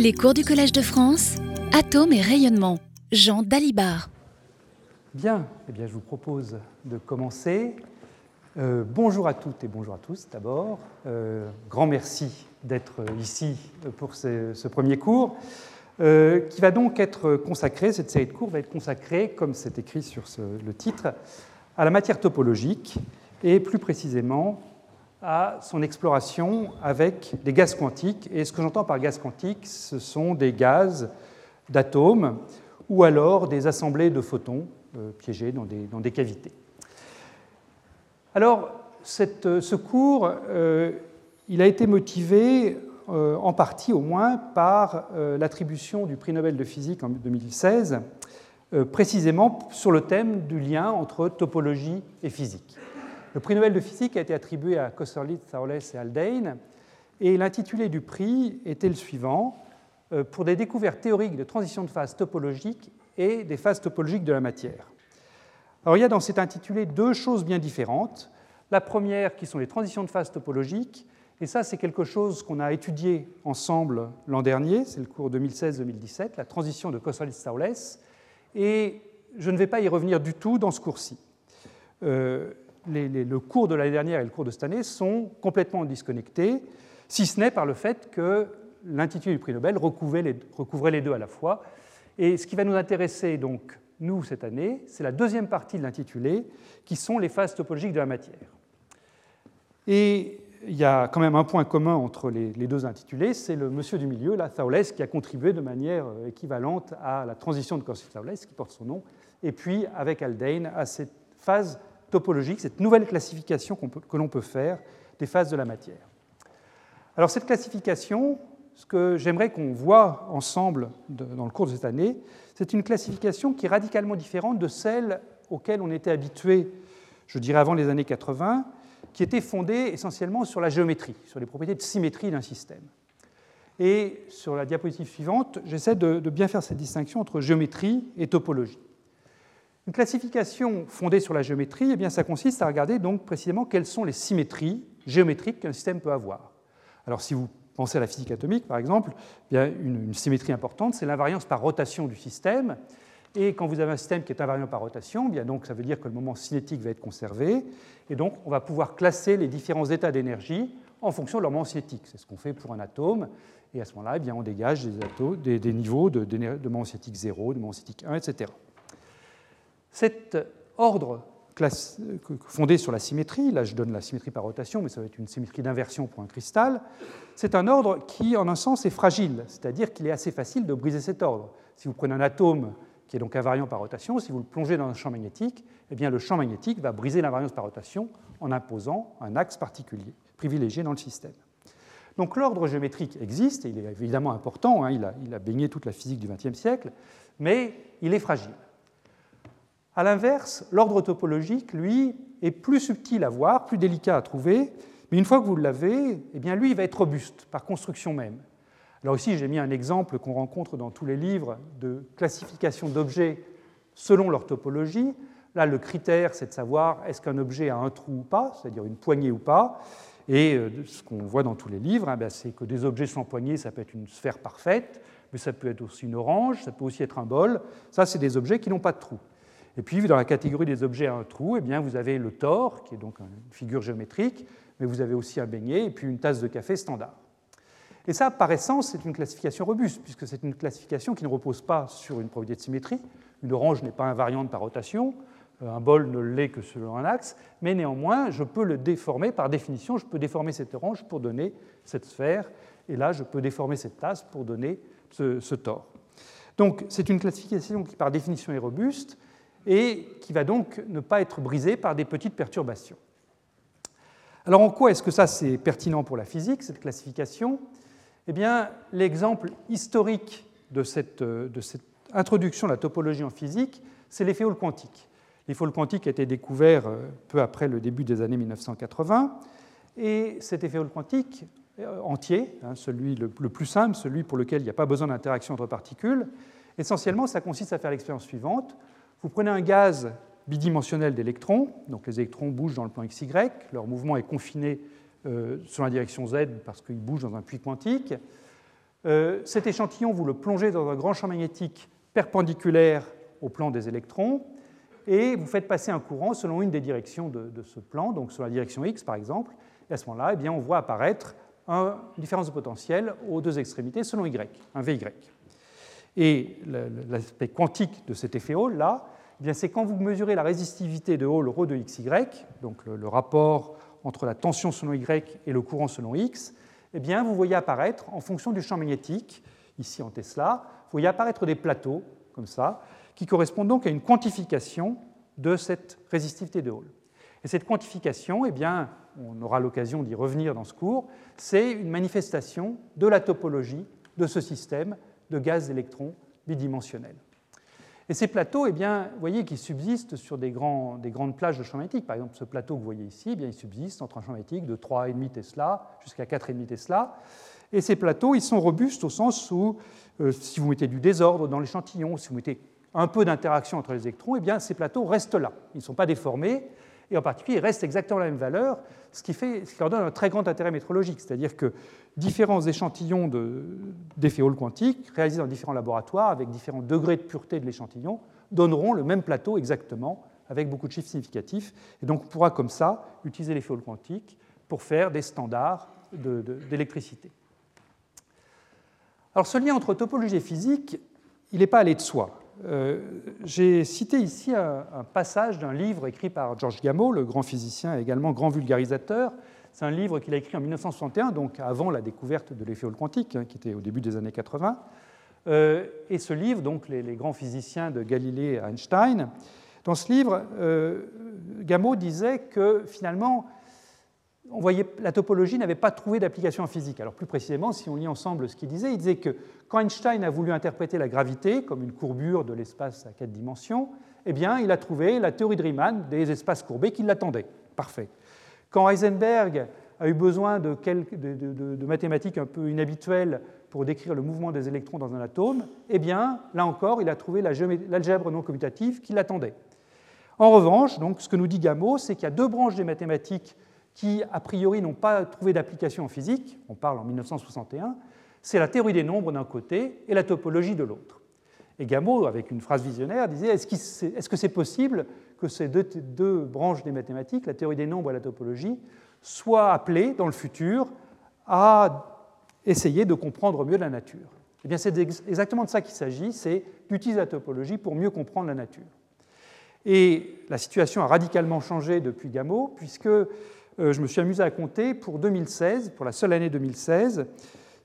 Les cours du Collège de France, Atomes et rayonnement. Jean Dalibard. Bien, eh bien, je vous propose de commencer. Euh, bonjour à toutes et bonjour à tous d'abord. Euh, grand merci d'être ici pour ce, premier cours, euh, qui va donc être consacré, cette série de cours va être consacrée, comme c'est écrit sur le titre, à la matière topologique et plus précisément à son exploration avec des gaz quantiques. Et ce que j'entends par gaz quantique, ce sont des gaz d'atomes ou alors des assemblées de photons euh, piégés dans des, cavités. Alors, cette, ce cours, euh, il a été motivé euh, en partie au moins par l'attribution du prix Nobel de physique en 2016, précisément sur le thème du lien entre topologie et physique. Le prix Nobel de physique a été attribué à Kosterlitz, Thouless et Haldane, et l'intitulé du prix était le suivant euh, pour des découvertes théoriques de transition de phase topologique et des phases topologiques de la matière. Alors il y a dans cet intitulé deux choses bien différentes. La première qui sont les transitions de phase topologiques, et ça c'est quelque chose qu'on a étudié ensemble l'an dernier, c'est le cours 2016-2017, la transition de Kosterlitz-Thouless, et je ne vais pas y revenir du tout dans ce cours-ci. Euh, le cours de l'année dernière et le cours de cette année sont complètement disconnectés, si ce n'est par le fait que l'intitulé du prix Nobel recouvrait les, deux à la fois. Et ce qui va nous intéresser, donc, nous, cette année, c'est la deuxième partie de l'intitulé, qui sont les phases topologiques de la matière. Et il y a quand même un point commun entre les, deux intitulés, c'est le monsieur du milieu, la Thouless, qui a contribué de manière équivalente à la transition de Korsif-Thouless, qui porte son nom, et puis avec Haldane à cette phase topologique, cette nouvelle classification que l'on peut faire des phases de la matière. Alors cette classification, ce que j'aimerais qu'on voit ensemble dans le cours de cette année, c'est une classification qui est radicalement différente de celle auxquelles on était habitué, je dirais avant les années 80, qui était fondée essentiellement sur la géométrie, sur les propriétés de symétrie d'un système. Et sur la diapositive suivante, j'essaie de bien faire cette distinction entre géométrie et topologie. Une classification fondée sur la géométrie, eh bien, ça consiste à regarder donc précisément quelles sont les symétries géométriques qu'un système peut avoir. Alors si vous pensez à la physique atomique, par exemple, eh bien, une, symétrie importante, c'est l'invariance par rotation du système. Et quand vous avez un système qui est invariant par rotation, eh bien donc ça veut dire que le moment cinétique va être conservé. Et donc on va pouvoir classer les différents états d'énergie en fonction de leur moment cinétique. C'est ce qu'on fait pour un atome. Et à ce moment-là, eh on dégage des, des, niveaux de, de moment cinétique 0, de moment cinétique 1, etc. Cet ordre fondé sur la symétrie, là je donne la symétrie par rotation, mais ça va être une symétrie d'inversion pour un cristal, c'est un ordre qui, en un sens, est fragile, c'est-à-dire qu'il est assez facile de briser cet ordre. Si vous prenez un atome qui est donc invariant par rotation, si vous le plongez dans un champ magnétique, eh bien le champ magnétique va briser l'invariance par rotation en imposant un axe particulier, privilégié dans le système. Donc l'ordre géométrique existe, et il est évidemment important, hein, il, a, il a baigné toute la physique du XXe siècle, mais il est fragile. A l'inverse, l'ordre topologique, lui, est plus subtil à voir, plus délicat à trouver, mais une fois que vous l'avez, eh bien lui, il va être robuste par construction même. Alors ici, j'ai mis un exemple qu'on rencontre dans tous les livres de classification d'objets selon leur topologie. Là, le critère, c'est de savoir est-ce qu'un objet a un trou ou pas, c'est-à-dire une poignée ou pas. Et euh, ce qu'on voit dans tous les livres, eh c'est que des objets sans poignée, ça peut être une sphère parfaite, mais ça peut être aussi une orange, ça peut aussi être un bol. Ça, c'est des objets qui n'ont pas de trou. Et puis, dans la catégorie des objets à un trou, eh bien, vous avez le tor, qui est donc une figure géométrique, mais vous avez aussi un beignet et puis une tasse de café standard. Et ça, par essence, c'est une classification robuste, puisque c'est une classification qui ne repose pas sur une propriété de symétrie. Une orange n'est pas invariante par rotation, euh, un bol ne l'est que selon un axe, mais néanmoins, je peux le déformer par définition. Je peux déformer cette orange pour donner cette sphère, et là, je peux déformer cette tasse pour donner ce, ce tor. Donc, c'est une classification qui, par définition, est robuste, et qui va donc ne pas être brisé par des petites perturbations. Alors en quoi est-ce que ça c'est pertinent pour la physique, cette classification? Eh bien, l'exemple historique de cette, de cette, introduction de la topologie en physique, c'est l'effet Hall quantique. L'effet Hall quantique a été découvert euh, peu après le début des années 1980, et cet effet Hall quantique euh, entier, hein, celui le plus simple, celui pour lequel il n'y a pas besoin d'interaction entre particules, essentiellement ça consiste à faire l'expérience suivante. Vous prenez un gaz bidimensionnel d'électrons, donc les électrons bougent dans le plan XY, leur mouvement est confiné euh, sur la direction Z parce qu'ils bougent dans un puits quantique. Euh, cet échantillon, vous le plongez dans un grand champ magnétique perpendiculaire au plan des électrons, et vous faites passer un courant selon une des directions de, ce plan, donc sur la direction X par exemple, et à ce moment-là, eh on voit apparaître une différence de potentiel aux deux extrémités selon Y, un VY. Et l'aspect quantique de cet effet Hall, là, eh c'est quand vous mesurez la résistivité de Hall ρ de XY, donc le, rapport entre la tension selon Y et le courant selon X, eh bien, vous voyez apparaître, en fonction du champ magnétique, ici en Tesla, vous voyez apparaître des plateaux, comme ça, qui correspondent donc à une quantification de cette résistivité de Hall. Et cette quantification, eh bien, on aura l'occasion d'y revenir dans ce cours, c'est une manifestation de la topologie de ce système de gaz d'électrons bidimensionnels. Et ces plateaux, eh bien, vous voyez qu'ils subsistent sur des, grandes plages de champ magnétique. Par exemple, ce plateau que vous voyez ici, eh bien, il subsiste entre un champ magnétique de 3,5 Tesla jusqu'à 4,5 Tesla. Et ces plateaux, ils sont robustes au sens où, euh, si vous mettez du désordre dans l'échantillon, si vous mettez un peu d'interaction entre les électrons, eh bien, ces plateaux restent là. Ils ne sont pas déformés, et en particulier, ils restent exactement la même valeur, ce qui, leur donne un très grand intérêt métrologique. C'est-à-dire que différents échantillons d'effets quantiques, réalisés dans différents laboratoires, avec différents degrés de pureté de l'échantillon, donneront le même plateau exactement, avec beaucoup de chiffres significatifs. Et donc, on pourra comme ça utiliser l'effet Hall quantique pour faire des standards d'électricité. Alors, ce lien entre topologie et physique, il n'est pas allé de soi. Euh, j'ai cité ici un, passage d'un livre écrit par Georges Gamow, le grand physicien et également grand vulgarisateur. C'est un livre qu'il a écrit en 1961, donc avant la découverte de l'effet Hall quantique, hein, qui était au début des années 80. Euh, et ce livre, donc les, grands physiciens de Galilée et Einstein, dans ce livre, euh, Gamow disait que finalement, on voyait, la topologie n'avait pas trouvé d'application en physique. Alors plus précisément, si on lit ensemble ce qu'il disait, il disait que quand Einstein a voulu interpréter la gravité comme une courbure de l'espace à quatre dimensions, eh bien, il a trouvé la théorie de Riemann des espaces courbés qui l'attendaient. Parfait. Quand Heisenberg a eu besoin de, de, mathématiques un peu inhabituelles pour décrire le mouvement des électrons dans un atome, eh bien, là encore, il a trouvé l'algèbre non commutative qui l'attendait. En revanche, donc, ce que nous dit Gamow, c'est qu'il y a deux branches des mathématiques qui, a priori, n'ont pas trouvé d'application en physique, on parle en 1961, c'est la théorie des nombres d'un côté et la topologie de l'autre. Et Gamow, avec une phrase visionnaire, disait est-ce que c'est possible que ces deux, deux, branches des mathématiques, la théorie des nombres et la topologie, soient appelées dans le futur à essayer de comprendre mieux la nature? Eh bien, c'est exactement de ça qu'il s'agit, c'est d'utiliser la topologie pour mieux comprendre la nature. Et la situation a radicalement changé depuis Gamow, puisque je me suis amusé à compter pour 2016, pour la seule année 2016.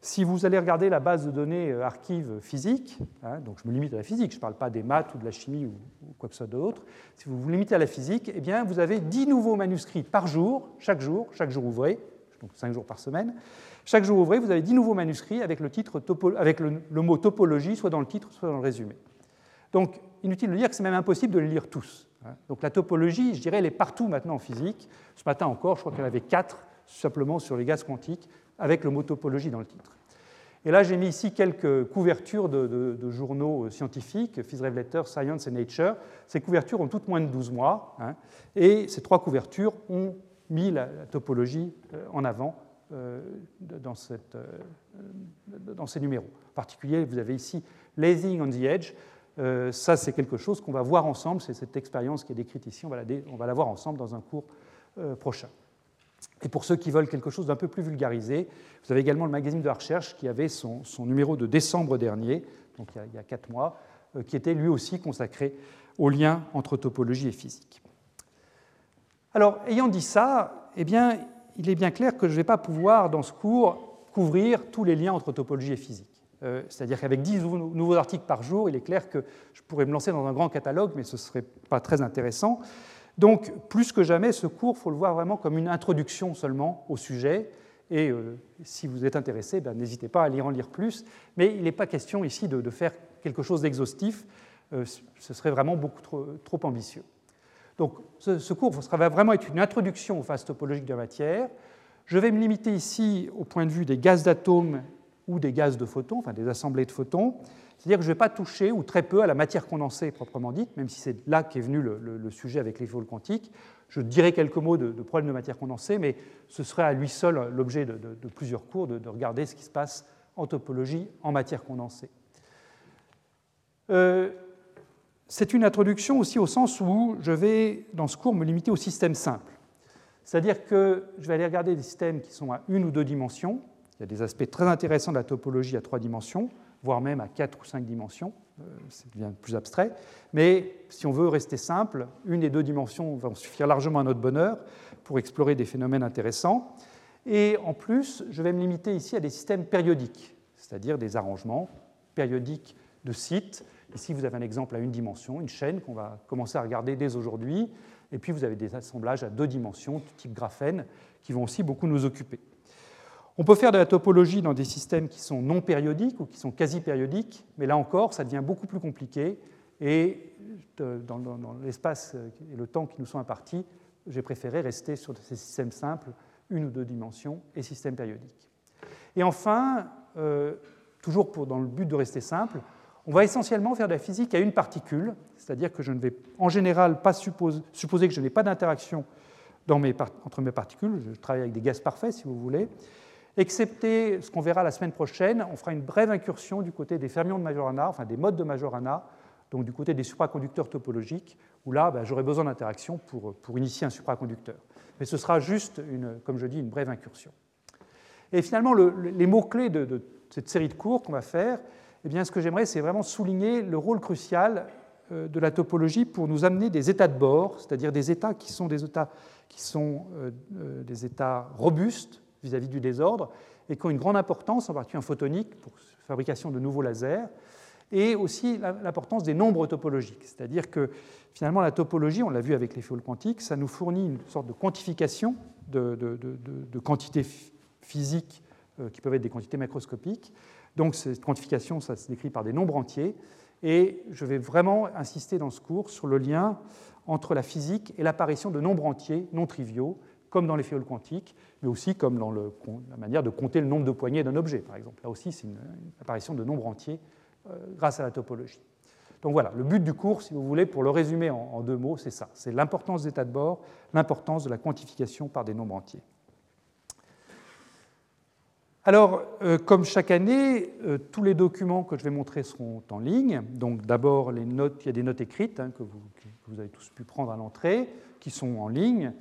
Si vous allez regarder la base de données euh, archive physique, hein, donc je me limite à la physique, je ne parle pas des maths ou de la chimie ou, quoi que ce soit d'autre, si vous vous limitez à la physique, eh bien, vous avez 10 nouveaux manuscrits par jour, chaque jour, chaque jour ouvré, donc 5 jours par semaine. Chaque jour ouvré, vous avez 10 nouveaux manuscrits avec le, titre avec le, mot topologie, soit dans le titre, soit dans le résumé. Donc, inutile de dire que c'est même impossible de les lire tous. Hein. Donc la topologie, je dirais, elle est partout maintenant en physique. Ce matin encore, je crois qu'il y en avait quatre simplement sur les gaz quantiques avec le mot topologie dans le titre. Et là, j'ai mis ici quelques couvertures de, journaux scientifiques, Phys Letter, Science et Nature. Ces couvertures ont toutes moins de 12 mois, hein. et ces trois couvertures ont mis la, topologie euh, en avant euh, dans, euh, dans, ces numéros. En particulier, vous avez ici Lasing on the Edge, euh, ça, c'est quelque chose qu'on va voir ensemble. C'est cette expérience qui est décrite ici. On va, la, voir ensemble dans un cours euh, prochain. Et pour ceux qui veulent quelque chose d'un peu plus vulgarisé, vous avez également le magazine de la recherche qui avait son, numéro de décembre dernier, donc il y a, quatre mois, euh, qui était lui aussi consacré au lien entre topologie et physique. Alors, ayant dit ça, eh il est bien clair que je ne vais pas pouvoir, dans ce cours, couvrir tous les liens entre topologie et physique. Euh, c'est-à-dire qu'avec 10 nouveaux articles par jour, il est clair que je pourrais me lancer dans un grand catalogue, mais ce ne serait pas très intéressant. Donc, plus que jamais, ce cours, il faut le voir vraiment comme une introduction seulement au sujet. Et euh, si vous êtes intéressé, ben, n'hésitez pas à lire en lire plus. Mais il n'est pas question ici de, faire quelque chose d'exhaustif. Euh, ce serait vraiment beaucoup trop, ambitieux. Donc, ce, cours va vraiment être une introduction aux phases topologiques de la matière. Je vais me limiter ici au point de vue des gaz d'atomes ou des gaz de photons, enfin des assemblées de photons. C'est-à-dire que je ne vais pas toucher, ou très peu, à la matière condensée proprement dite, même si c'est là qu'est venu le, sujet avec les vols quantiques. Je dirai quelques mots de, problèmes de matière condensée, mais ce serait à lui seul l'objet de, plusieurs cours, de, regarder ce qui se passe en topologie en matière condensée. Euh, c'est une introduction aussi au sens où je vais, dans ce cours, me limiter au système simple. C'est-à-dire que je vais aller regarder des systèmes qui sont à une ou deux dimensions. Il y a des aspects très intéressants de la topologie à trois dimensions, voire même à quatre ou cinq dimensions. C'est euh, bien plus abstrait. Mais si on veut rester simple, une et deux dimensions vont suffire largement à notre bonheur pour explorer des phénomènes intéressants. Et en plus, je vais me limiter ici à des systèmes périodiques, c'est-à-dire des arrangements périodiques de sites. Ici, vous avez un exemple à une dimension, une chaîne qu'on va commencer à regarder dès aujourd'hui. Et puis, vous avez des assemblages à deux dimensions, type graphène, qui vont aussi beaucoup nous occuper. On peut faire de la topologie dans des systèmes qui sont non périodiques ou qui sont quasi périodiques, mais là encore, ça devient beaucoup plus compliqué. Et dans, l'espace et le temps qui nous sont impartis, j'ai préféré rester sur ces systèmes simples, une ou deux dimensions, et systèmes périodiques. Et enfin, euh, toujours dans le but de rester simple, on va essentiellement faire de la physique à une particule, c'est-à-dire que je ne vais en général pas supposer que je n'ai pas d'interaction entre mes particules, je travaille avec des gaz parfaits si vous voulez, excepté ce qu'on verra la semaine prochaine, on fera une brève incursion du côté des fermions de Majorana, enfin des modes de Majorana, donc du côté des supraconducteurs topologiques, où là, ben, j'aurai besoin d'interaction pour, pour, initier un supraconducteur. Mais ce sera juste, une, comme je dis, une brève incursion. Et finalement, les mots-clés de, cette série de cours qu'on va faire, eh bien, ce que j'aimerais, c'est vraiment souligner le rôle crucial euh, de la topologie pour nous amener des états de bord, c'est-à-dire des états qui sont des états, qui sont, euh, euh, des états robustes, vis-à-vis du désordre et qui ont une grande importance, en particulier en photonique, pour la fabrication de nouveaux lasers, et aussi l'importance des nombres topologiques. C'est-à-dire que finalement, la topologie, on l'a vu avec les fioles quantiques, ça nous fournit une sorte de quantification de, de, quantités physiques euh, qui peuvent être des quantités macroscopiques. Donc cette quantification, ça se décrit par des nombres entiers. Et je vais vraiment insister dans ce cours sur le lien entre la physique et l'apparition de nombres entiers non triviaux comme dans les fioles quantiques, mais aussi comme dans la manière de compter le nombre de poignées d'un objet, par exemple. Là aussi, c'est une, apparition de nombres entiers euh, grâce à la topologie. Donc voilà, le but du cours, si vous voulez, pour le résumer en, deux mots, c'est ça. C'est l'importance des états de bord, l'importance de la quantification par des nombres entiers. Alors, euh, comme chaque année, euh, tous les documents que je vais montrer seront en ligne. Donc d'abord, il y a des notes écrites hein, que, vous, avez tous pu prendre à l'entrée, qui sont en ligne.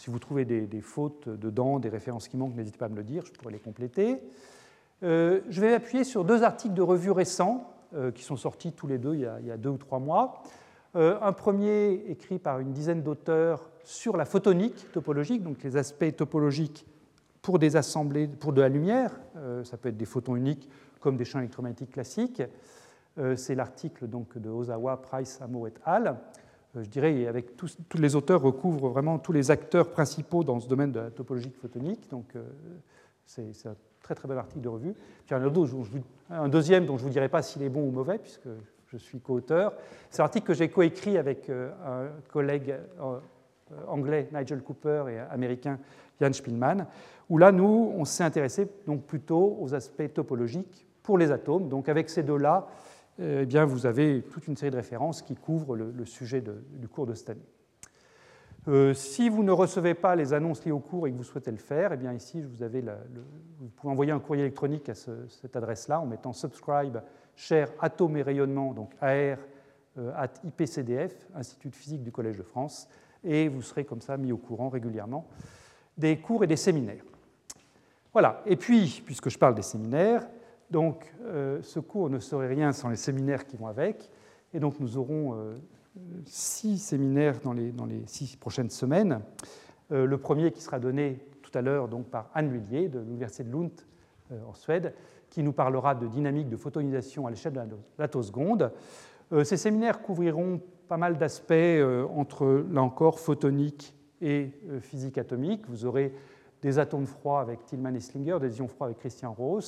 Si vous trouvez des, fautes dedans, des références qui manquent, n'hésitez pas à me le dire, je pourrai les compléter. Euh, je vais appuyer sur deux articles de revue récents euh, qui sont sortis tous les deux il y a, deux ou trois mois. Euh, un premier écrit par une dizaine d'auteurs sur la photonique topologique, donc les aspects topologiques pour des assemblées, pour de la lumière. ça peut être des photons uniques comme des champs électromagnétiques classiques. C'est l'article de Ozawa, Price, Amo et al. Euh, je dirais, avec tous, les auteurs recouvrent vraiment tous les acteurs principaux dans ce domaine de la topologie photonique. Donc, euh, c'est un très très bel article de revue. Puis un, un deuxième dont je ne vous dirai pas s'il est bon ou mauvais, puisque je suis co-auteur. C'est l'article que j'ai coécrit avec euh, un collègue anglais, Nigel Cooper, et américain, Jan Spielmann, où là, nous, on s'est intéressé donc plutôt aux aspects topologiques pour les atomes. Donc, avec ces deux-là, eh bien, vous avez toute une série de références qui couvrent le, sujet du cours de cette année. Euh, si vous ne recevez pas les annonces liées au cours et que vous souhaitez le faire, eh bien ici, vous, pouvez envoyer un courrier électronique à cette adresse-là en mettant subscribe cher atome et rayonnement, donc AR euh, at IPCDF, Institut de physique du Collège de France, et vous serez comme ça mis au courant régulièrement des cours et des séminaires. Voilà, et puis, puisque je parle des séminaires, donc, euh, ce cours ne serait rien sans les séminaires qui vont avec. Et donc, nous aurons euh, six séminaires dans les, six prochaines semaines. Euh, le premier qui sera donné tout à l'heure par Anne Lullier de l'Université de Lund en Suède, qui nous parlera de dynamique de photonisation à l'échelle de l'atoseconde. ces séminaires couvriront pas mal d'aspects entre, là encore, photonique et physique atomique. Vous aurez des atomes froids avec Tillman et Slinger, des ions froids avec Christian euh,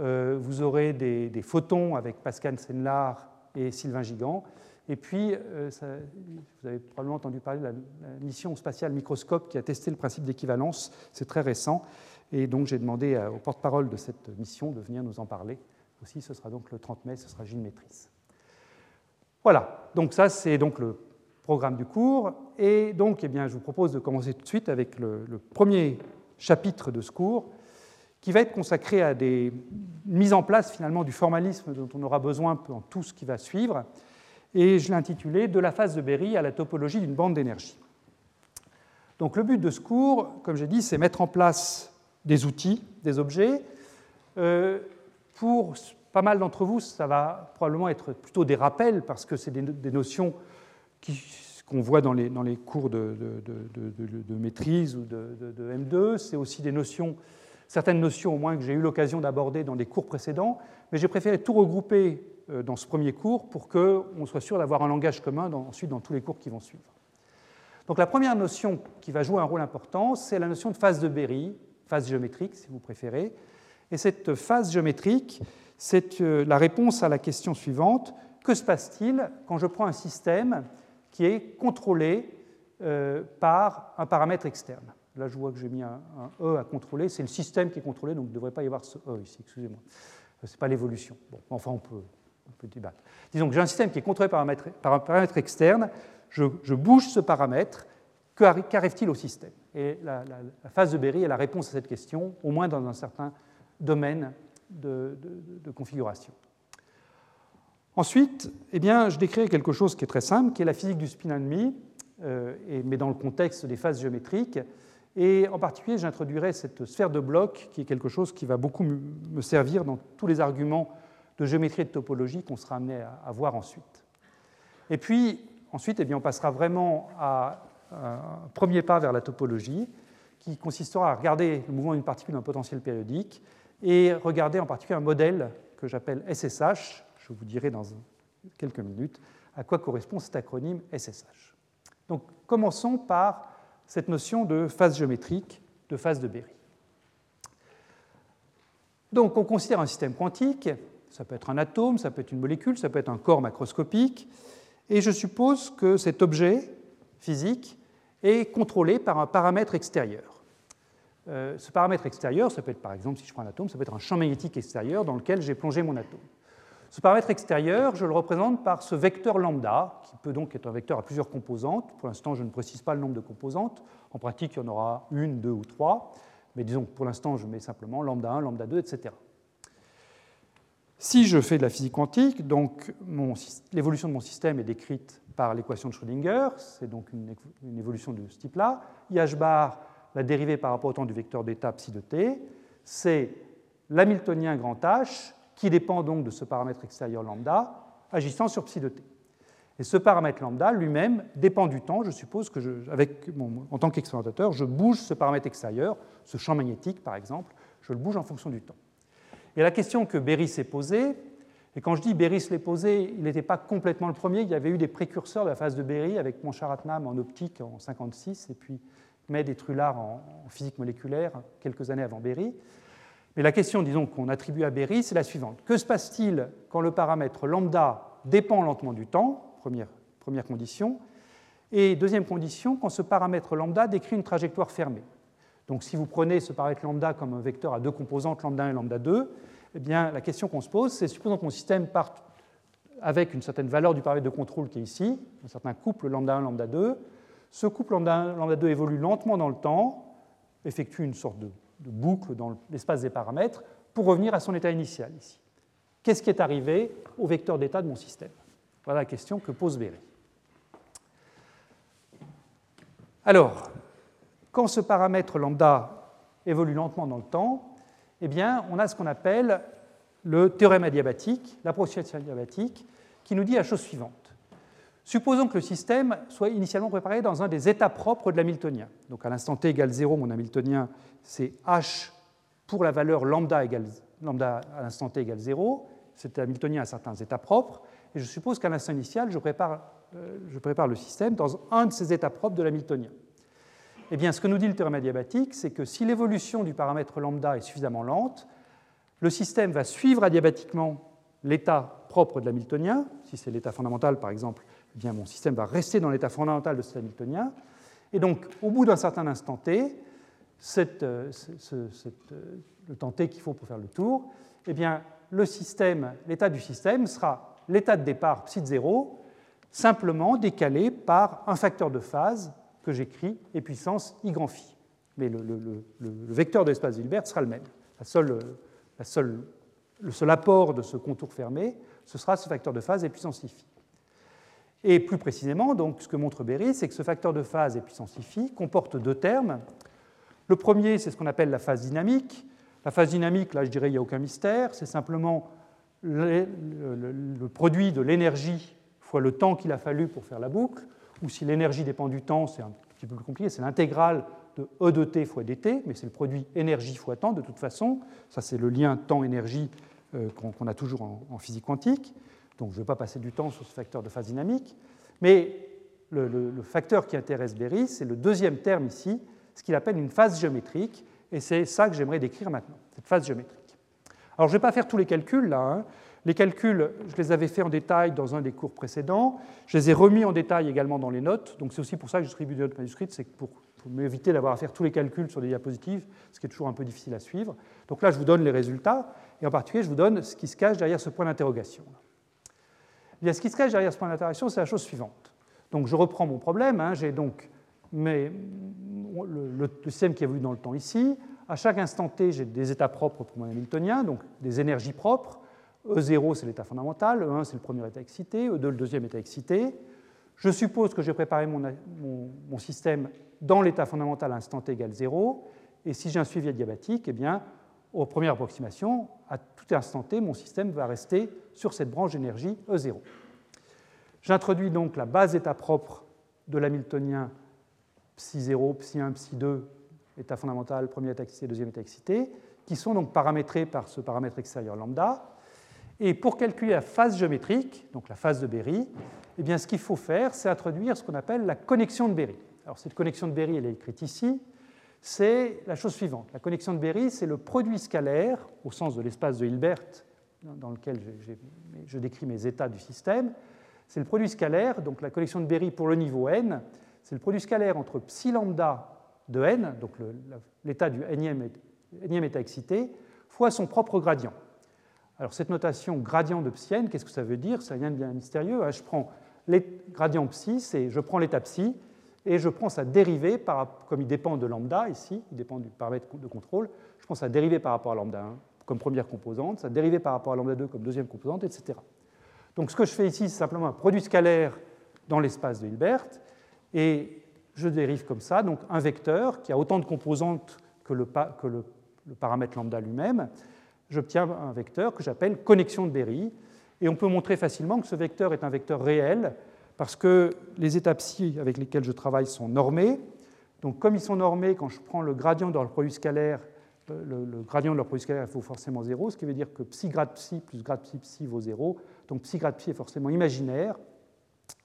vous aurez des, photons avec Pascal Senlar et Sylvain Gigant. Et puis, euh, vous avez probablement entendu parler de la, mission spatiale Microscope qui a testé le principe d'équivalence. C'est très récent. Et donc, j'ai demandé au porte-parole de cette mission de venir nous en parler. Aussi, ce sera donc le 30 mai, ce sera Gilles Maîtrise. Voilà, donc ça, c'est donc le programme du cours. Et donc, eh bien, je vous propose de commencer tout de suite avec le premier chapitre de ce cours qui va être consacré à des mises en place finalement du formalisme dont on aura besoin dans tout ce qui va suivre, et je l'ai intitulé De la phase de Berry à la topologie d'une bande d'énergie. Donc le but de ce cours, comme j'ai dit, c'est mettre en place des outils, des objets. Euh, pour pas mal d'entre vous, ça va probablement être plutôt des rappels, parce que c'est des, notions qu'on voit dans les, cours de, de maîtrise ou de, M2. C'est aussi des notions certaines notions au moins que j'ai eu l'occasion d'aborder dans des cours précédents, mais j'ai préféré tout regrouper euh, dans ce premier cours pour qu'on soit sûr d'avoir un langage commun ensuite dans tous les cours qui vont suivre. Donc la première notion qui va jouer un rôle important, c'est la notion de phase de Berry, phase géométrique si vous préférez. Et cette phase géométrique, c'est euh, la réponse à la question suivante, que se passe-t-il quand je prends un système qui est contrôlé euh, par un paramètre externe? Là, je vois que j'ai mis un, E à contrôler. C'est le système qui est contrôlé, donc il ne devrait pas y avoir ce E ici, excusez-moi. Ce n'est pas l'évolution. Bon, enfin, on peut, on peut débattre. Disons que j'ai un système qui est contrôlé par un, paramètre externe. Je, bouge ce paramètre. Qu'arrive-t-il au système? Et la, phase de Berry est la réponse à cette question, au moins dans un certain domaine de, configuration. Ensuite, eh bien, je décris quelque chose qui est très simple, qui est la physique du spin and euh, mais dans le contexte des phases géométriques. Et en particulier, j'introduirai cette sphère de bloc qui est quelque chose qui va beaucoup me servir dans tous les arguments de géométrie et de topologie qu'on sera amené à voir ensuite. Et puis, ensuite, eh bien, on passera vraiment à un premier pas vers la topologie qui consistera à regarder le mouvement d'une particule d'un potentiel périodique et regarder en particulier un modèle que j'appelle SSH. Je vous dirai dans quelques minutes à quoi correspond cet acronyme SSH. Donc, commençons par cette notion de phase géométrique, de phase de Berry. Donc on considère un système quantique, ça peut être un atome, ça peut être une molécule, ça peut être un corps macroscopique, et je suppose que cet objet physique est contrôlé par un paramètre extérieur. Euh, ce paramètre extérieur, ça peut être par exemple, si je prends un atome, ça peut être un champ magnétique extérieur dans lequel j'ai plongé mon atome. Ce paramètre extérieur, je le représente par ce vecteur lambda, qui peut donc être un vecteur à plusieurs composantes. Pour l'instant, je ne précise pas le nombre de composantes. En pratique, il y en aura une, deux ou trois. Mais disons que pour l'instant, je mets simplement lambda 1, lambda 2, etc. Si je fais de la physique quantique, donc l'évolution de mon système est décrite par l'équation de Schrödinger, c'est donc une, une, évolution de ce type-là. IH bar, la dérivée par rapport au temps du vecteur d'état psi de t, c'est l'hamiltonien grand H qui dépend donc de ce paramètre extérieur lambda, agissant sur psi de t. Et ce paramètre lambda lui-même dépend du temps. Je suppose que, avec en tant qu'expérimentateur, je bouge ce paramètre extérieur, ce champ magnétique par exemple, je le bouge en fonction du temps. Et la question que Berry s'est posée, et quand je dis Berry se l'est posée, il n'était pas complètement le premier, il y avait eu des précurseurs de la phase de Berry avec Moncharatnam en optique en 56 et puis Med et Trullard en physique moléculaire quelques années avant Berry. Mais la question, disons, qu'on attribue à Berry, c'est la suivante. Que se passe-t-il quand le paramètre lambda dépend lentement du temps première, première condition. Et deuxième condition, quand ce paramètre lambda décrit une trajectoire fermée? Donc si vous prenez ce paramètre lambda comme un vecteur à deux composantes, lambda 1 et lambda 2, eh bien, la question qu'on se pose, c'est supposons que mon système parte avec une certaine valeur du paramètre de contrôle qui est ici, un certain couple lambda 1, lambda 2. Ce couple lambda 1, lambda 2 évolue lentement dans le temps, effectue une sorte de de boucle dans l'espace des paramètres pour revenir à son état initial ici. Qu'est-ce qui est arrivé au vecteur d'état de mon système? Voilà la question que pose Berry. Alors, quand ce paramètre lambda évolue lentement dans le temps, eh bien, on a ce qu'on appelle le théorème adiabatique, l'approximation adiabatique, qui nous dit la chose suivante. Supposons que le système soit initialement préparé dans un des états propres de l'hamiltonien. Donc à l'instant t égale 0, mon hamiltonien, c'est h pour la valeur lambda, lambda à l'instant t égale 0. Cet hamiltonien a certains états propres. Et je suppose qu'à l'instant initial, je prépare, euh, je prépare, le système dans un de ces états propres de l'hamiltonien. Eh bien, ce que nous dit le théorème adiabatique, c'est que si l'évolution du paramètre lambda est suffisamment lente, le système va suivre adiabatiquement l'état propre de l'hamiltonien, si c'est l'état fondamental par exemple, eh bien, mon système va rester dans l'état fondamental de cet Hamiltonien. Et donc, au bout d'un certain instant t, euh, euh, le temps t qu'il faut pour faire le tour, eh bien, l'état du système sera l'état de départ psi de 0, simplement décalé par un facteur de phase que j'écris, et puissance i phi. Mais le, vecteur de l'espace d'Hilbert sera le même. la seule, le seul apport de ce contour fermé, ce sera ce facteur de phase et puissance phi. Et plus précisément, donc, ce que montre Berry, c'est que ce facteur de phase et puissance phi comporte deux termes. Le premier, c'est ce qu'on appelle la phase dynamique. La phase dynamique, là, je dirais, il n'y a aucun mystère. C'est simplement le, produit de l'énergie fois le temps qu'il a fallu pour faire la boucle. Ou si l'énergie dépend du temps, c'est un petit peu plus compliqué, c'est l'intégrale de E de t fois dt, mais c'est le produit énergie fois temps de toute façon. Ça, c'est le lien temps-énergie euh, qu'on a toujours en physique quantique. Donc je ne vais pas passer du temps sur ce facteur de phase dynamique. Mais le, facteur qui intéresse Berry, c'est le deuxième terme ici, ce qu'il appelle une phase géométrique. Et c'est ça que j'aimerais décrire maintenant, cette phase géométrique. Alors je ne vais pas faire tous les calculs là. Hein. Les calculs, je les avais faits en détail dans un des cours précédents. Je les ai remis en détail également dans les notes. Donc c'est aussi pour ça que je distribue des notes manuscrites, c'est pour, pour m'éviter d'avoir à faire tous les calculs sur des diapositives, ce qui est toujours un peu difficile à suivre. Donc là, je vous donne les résultats, et en particulier, je vous donne ce qui se cache derrière ce point d'interrogation. Eh ce qui se cache derrière ce point d'interaction, c'est la chose suivante. Donc je reprends mon problème. Hein. J'ai donc le, système qui évolue dans le temps ici. À chaque instant t, j'ai des états propres pour mon Hamiltonien, donc des énergies propres. E0, c'est l'état fondamental. E1, c'est le premier état excité. E2, le deuxième état excité. Je suppose que j'ai préparé mon, mon, système dans l'état fondamental à instant t égale 0. Et si j'ai un suivi adiabatique, eh bien, aux premières approximations, à tout instant t, mon système va rester sur cette branche d'énergie E0. J'introduis donc la base état propre de l'hamiltonien psi0, psi1, psi2, état fondamental, premier état excité, deuxième état excité, qui sont donc paramétrés par ce paramètre extérieur lambda. Et pour calculer la phase géométrique, donc la phase de Berry, eh bien, ce qu'il faut faire, c'est introduire ce qu'on appelle la connexion de Berry. Alors cette connexion de Berry, elle est écrite ici c'est la chose suivante. La connexion de Berry, c'est le produit scalaire, au sens de l'espace de Hilbert, dans lequel je, décris mes états du système. C'est le produit scalaire, donc la connexion de Berry pour le niveau n, c'est le produit scalaire entre psi lambda de n, donc l'état du énième, état excité, fois son propre gradient. Alors cette notation gradient de psi n, qu'est-ce que ça veut dire? C'est rien de bien mystérieux. Hein. Je prends les gradients psi, c'est je prends l'état psi, et je prends sa dérivée, par, comme il dépend de lambda ici, il dépend du paramètre de contrôle, je prends sa dérivée par rapport à lambda 1 comme première composante, sa dérivée par rapport à lambda 2 comme deuxième composante, etc. Donc ce que je fais ici, c'est simplement un produit scalaire dans l'espace de Hilbert, et je dérive comme ça, donc un vecteur qui a autant de composantes que le, le paramètre lambda lui-même, j'obtiens un vecteur que j'appelle connexion de Berry, et on peut montrer facilement que ce vecteur est un vecteur réel, parce que les états psi avec lesquels je travaille sont normés. Donc, comme ils sont normés, quand je prends le gradient de leur produit scalaire, le, gradient de leur produit scalaire vaut forcément 0, ce qui veut dire que psi grade psi plus grade psi psi vaut 0. Donc, psi grade psi est forcément imaginaire,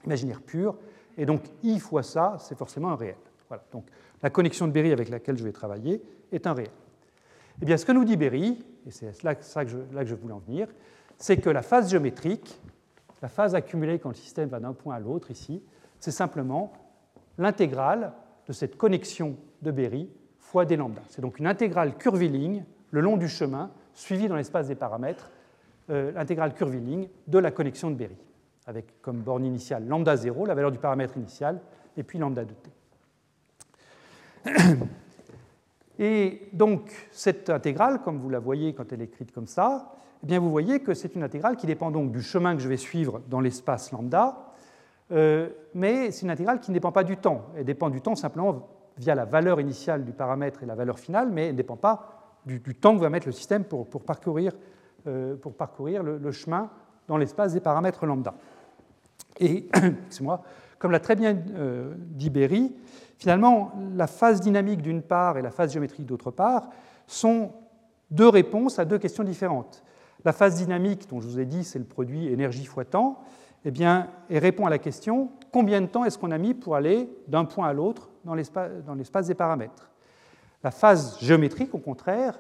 imaginaire pur, et donc i fois ça, c'est forcément un réel. Voilà. Donc, la connexion de Berry avec laquelle je vais travailler est un réel. Eh bien, ce que nous dit Berry, et c'est là que je voulais en venir, c'est que la phase géométrique, la phase accumulée quand le système va d'un point à l'autre ici, c'est simplement l'intégrale de cette connexion de Berry fois d lambda. C'est donc une intégrale curviligne le long du chemin, suivie dans l'espace des paramètres, euh, l'intégrale curviligne de la connexion de Berry, avec comme borne initiale lambda 0, la valeur du paramètre initial, et puis lambda de t. Et donc cette intégrale, comme vous la voyez quand elle est écrite comme ça, eh bien, vous voyez que c'est une intégrale qui dépend donc du chemin que je vais suivre dans l'espace lambda, euh, mais c'est une intégrale qui ne dépend pas du temps. Elle dépend du temps simplement via la valeur initiale du paramètre et la valeur finale, mais elle ne dépend pas du, temps que va mettre le système pour, parcourir, euh, pour parcourir le, chemin dans l'espace des paramètres lambda. Et, moi comme l'a très bien euh, dit Berry, finalement, la phase dynamique d'une part et la phase géométrique d'autre part sont deux réponses à deux questions différentes. La phase dynamique, dont je vous ai dit, c'est le produit énergie fois temps, eh bien, elle répond à la question combien de temps est-ce qu'on a mis pour aller d'un point à l'autre dans l'espace des paramètres? La phase géométrique, au contraire,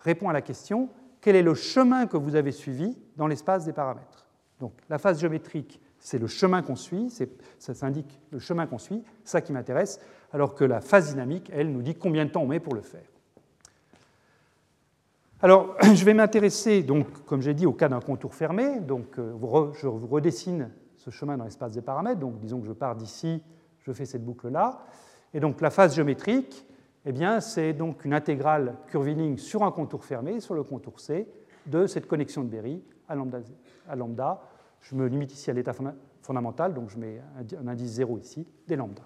répond à la question quel est le chemin que vous avez suivi dans l'espace des paramètres? Donc, la phase géométrique, c'est le chemin qu'on suit, ça s'indique le chemin qu'on suit, ça qui m'intéresse, alors que la phase dynamique, elle, nous dit combien de temps on met pour le faire. Alors, je vais m'intéresser, donc, comme j'ai dit, au cas d'un contour fermé. Donc, euh, je redessine ce chemin dans l'espace des paramètres. Donc, disons que je pars d'ici, je fais cette boucle-là. Et donc, la phase géométrique, eh bien, c'est donc une intégrale curviligne sur un contour fermé, sur le contour C, de cette connexion de Berry à lambda. À lambda. Je me limite ici à l'état fondamental, donc je mets un indice 0 ici, des lambda.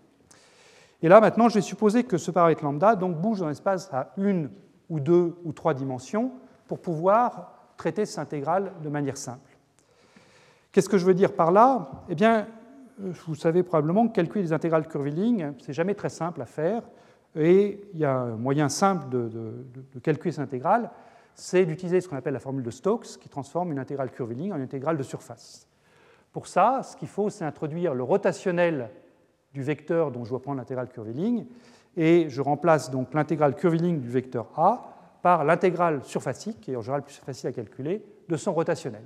Et là, maintenant, je vais supposer que ce paramètre lambda donc, bouge dans l'espace à une ou deux ou trois dimensions pour pouvoir traiter cette intégrale de manière simple. Qu'est-ce que je veux dire par là? Eh bien, vous savez probablement que calculer des intégrales curvilignes, c'est jamais très simple à faire. Et il y a un moyen simple de, calculer cette intégrale, c'est d'utiliser ce qu'on appelle la formule de Stokes, qui transforme une intégrale curviligne en une intégrale de surface. Pour ça, ce qu'il faut, c'est introduire le rotationnel du vecteur dont je dois prendre l'intégrale curviligne, et je remplace donc l'intégrale curviligne du vecteur A par l'intégrale surfacique, qui est en général plus facile à calculer, de son rotationnel.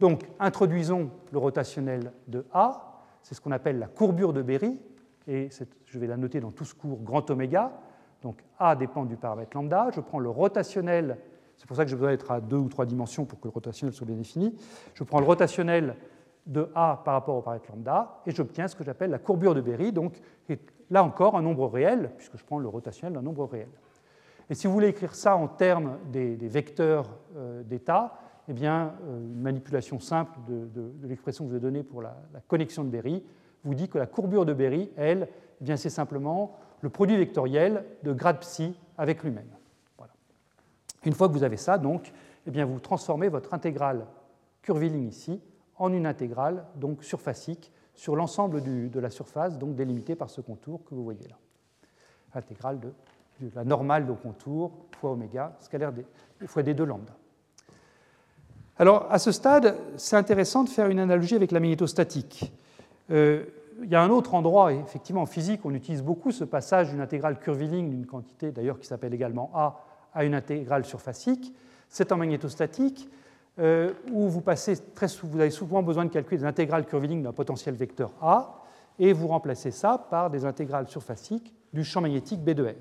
Donc, introduisons le rotationnel de A, c'est ce qu'on appelle la courbure de Berry, et je vais la noter dans tout ce cours grand oméga. Donc A dépend du paramètre lambda. Je prends le rotationnel, c'est pour ça que j'ai besoin d'être à deux ou trois dimensions pour que le rotationnel soit bien défini. Je prends le rotationnel de A par rapport au paramètre lambda et j'obtiens ce que j'appelle la courbure de Berry. Donc là encore un nombre réel, puisque je prends le rotationnel d'un nombre réel. Et si vous voulez écrire ça en termes des, vecteurs euh, d'état, eh bien, euh, une manipulation simple de, l'expression que je vais donner pour la, connexion de Berry vous dit que la courbure de Berry, elle, eh c'est simplement le produit vectoriel de grade psi avec lui-même. Une fois que vous avez ça, donc, eh bien, vous transformez votre intégrale curviligne ici en une intégrale donc surfacique sur l'ensemble de la surface, donc délimitée par ce contour que vous voyez là. Intégrale de, la normale de contour fois oméga scalaire des, fois d2 lambda. Alors, à ce stade, c'est intéressant de faire une analogie avec la magnétostatique. Euh, il y a un autre endroit, effectivement en physique, on utilise beaucoup ce passage d'une intégrale curviligne d'une quantité d'ailleurs qui s'appelle également A à une intégrale surfacique. C'est en magnétostatique euh, où vous, avez souvent besoin de calculer des intégrales curvilignes d'un potentiel vecteur A et vous remplacez ça par des intégrales surfaciques du champ magnétique B de R.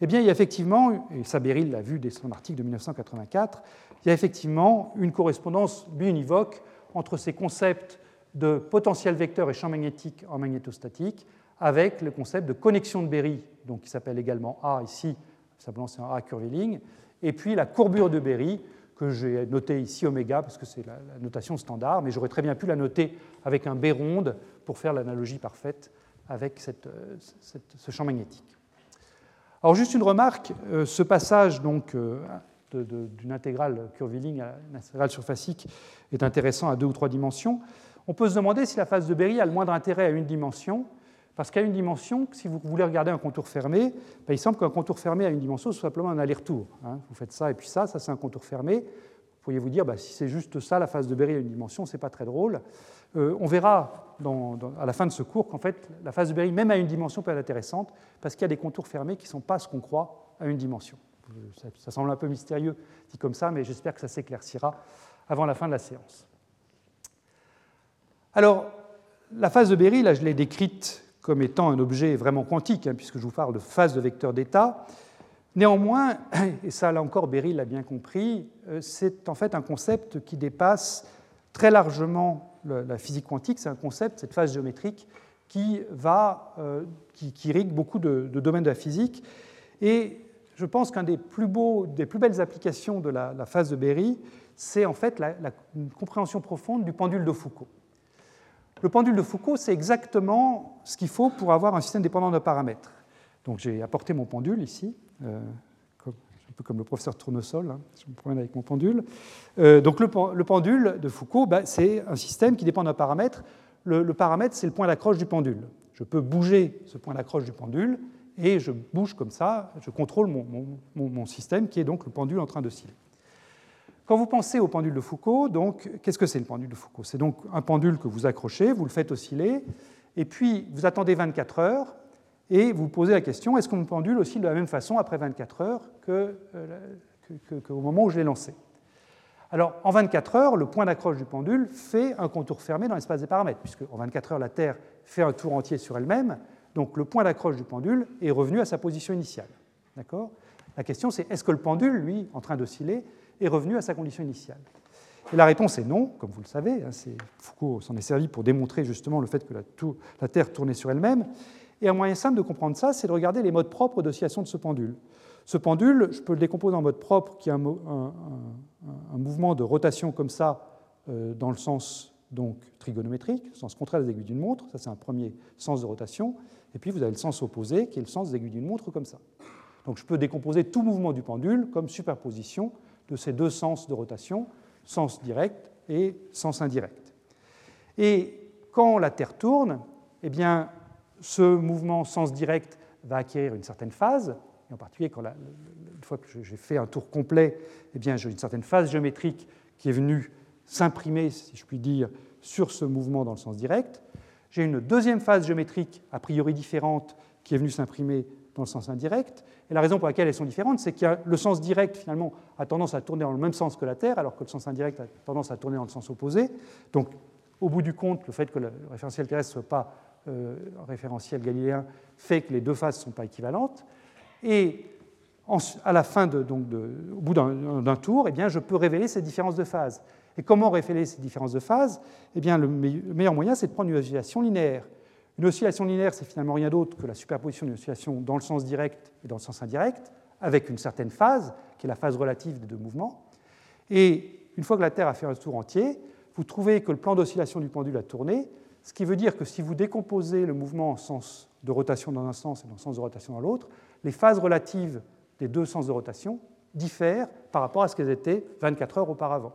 Eh bien, il y a effectivement, et Saberil l'a vu dès son article de 1984, il y a effectivement une correspondance biunivoque entre ces concepts de potentiel vecteur et champ magnétique en magnétostatique avec le concept de connexion de Berry, donc qui s'appelle également A ici, simplement c'est un A curviligne, et puis la courbure de Berry, que j'ai notée ici oméga, parce que c'est la, notation standard, mais j'aurais très bien pu la noter avec un B ronde pour faire l'analogie parfaite avec ce champ magnétique. Alors juste une remarque, euh, ce passage donc euh, d'une intégrale curviligne à une intégrale surfacique est intéressant à deux ou trois dimensions. On peut se demander si la phase de Berry a le moindre intérêt à une dimension, parce qu'à une dimension, si vous voulez regarder un contour fermé, ben, il semble qu'un contour fermé à une dimension, c'est simplement un aller-retour. Hein. Vous faites ça et puis ça, ça c'est un contour fermé. Vous pourriez vous dire, ben, si c'est juste ça, la phase de Berry à une dimension, c'est pas très drôle. Euh, on verra à la fin de ce cours qu'en fait, la phase de Berry, même à une dimension, peut être intéressante, parce qu'il y a des contours fermés qui ne sont pas ce qu'on croit à une dimension. Ça, ça semble un peu mystérieux dit comme ça, mais j'espère que ça s'éclaircira avant la fin de la séance. Alors, la phase de Berry, là, je l'ai décrite comme étant un objet vraiment quantique, hein, puisque je vous parle de phase de vecteur d'état. Néanmoins, et ça là encore Berry l'a bien compris, euh, c'est en fait un concept qui dépasse très largement la physique quantique. C'est un concept, cette phase géométrique, qui, va, euh, qui, irrigue beaucoup de, domaines de la physique. Et je pense qu'un des plus beaux, des plus belles applications de la, phase de Berry, c'est en fait la, compréhension profonde du pendule de Foucault. Le pendule de Foucault, c'est exactement ce qu'il faut pour avoir un système dépendant de paramètres. Donc j'ai apporté mon pendule ici, euh, un peu comme le professeur Tournesol, hein, je me promène avec mon pendule. Euh, donc le, pendule de Foucault, bah, c'est un système qui dépend d'un paramètre. Le, paramètre, c'est le point d'accroche du pendule. Je peux bouger ce point d'accroche du pendule et je bouge comme ça, je contrôle mon, système qui est donc le pendule en train d'osciller. Quand vous pensez au pendule de Foucault, donc, qu'est-ce que c'est le pendule de Foucault? C'est donc un pendule que vous accrochez, vous le faites osciller, et puis vous attendez 24 heures, et vous posez la question est-ce que mon pendule oscille de la même façon après 24 heures qu'au que, moment où je l'ai lancé? Alors, en 24 heures, le point d'accroche du pendule fait un contour fermé dans l'espace des paramètres, puisque en 24 heures, la Terre fait un tour entier sur elle-même, donc le point d'accroche du pendule est revenu à sa position initiale. D'accord? La question, c'est est-ce que le pendule, lui, en train d'osciller, est revenu à sa condition initiale Et la réponse est non, comme vous le savez. Hein, Foucault s'en est servi pour démontrer justement le fait que la, Terre tournait sur elle-même. Et un moyen simple de comprendre ça, c'est de regarder les modes propres d'oscillation de ce pendule. Ce pendule, je peux le décomposer en mode propre, qui est un, mouvement de rotation comme ça, euh, dans le sens donc trigonométrique, le sens contraire des aiguilles d'une montre. Ça, c'est un premier sens de rotation. Et puis, vous avez le sens opposé, qui est le sens des aiguilles d'une montre, comme ça. Donc, je peux décomposer tout mouvement du pendule comme superposition de ces deux sens de rotation, sens direct et sens indirect. Et quand la Terre tourne, eh bien, ce mouvement sens direct va acquérir une certaine phase, et en particulier une fois que j'ai fait un tour complet, eh j'ai une certaine phase géométrique qui est venue s'imprimer, si je puis dire, sur ce mouvement dans le sens direct. J'ai une deuxième phase géométrique a priori différente qui est venue s'imprimer dans le sens indirect. Et la raison pour laquelle elles sont différentes, c'est que le sens direct, finalement, a tendance à tourner dans le même sens que la Terre, alors que le sens indirect a tendance à tourner dans le sens opposé. Donc, au bout du compte, le fait que le référentiel terrestre ne soit pas euh, un référentiel galiléen fait que les deux phases ne sont pas équivalentes. Et à la fin, de, donc au bout d'un tour, eh bien, je peux révéler ces différences de phase. Et comment révéler ces différences de phase eh bien, Le meilleur moyen, c'est de prendre une oscillation linéaire. Une oscillation linéaire, c'est finalement rien d'autre que la superposition d'une oscillation dans le sens direct et dans le sens indirect, avec une certaine phase, qui est la phase relative des deux mouvements. Et une fois que la Terre a fait un tour entier, vous trouvez que le plan d'oscillation du pendule a tourné, ce qui veut dire que si vous décomposez le mouvement en sens de rotation dans un sens et dans le sens de rotation dans l'autre, les phases relatives des deux sens de rotation diffèrent par rapport à ce qu'elles étaient 24 heures auparavant.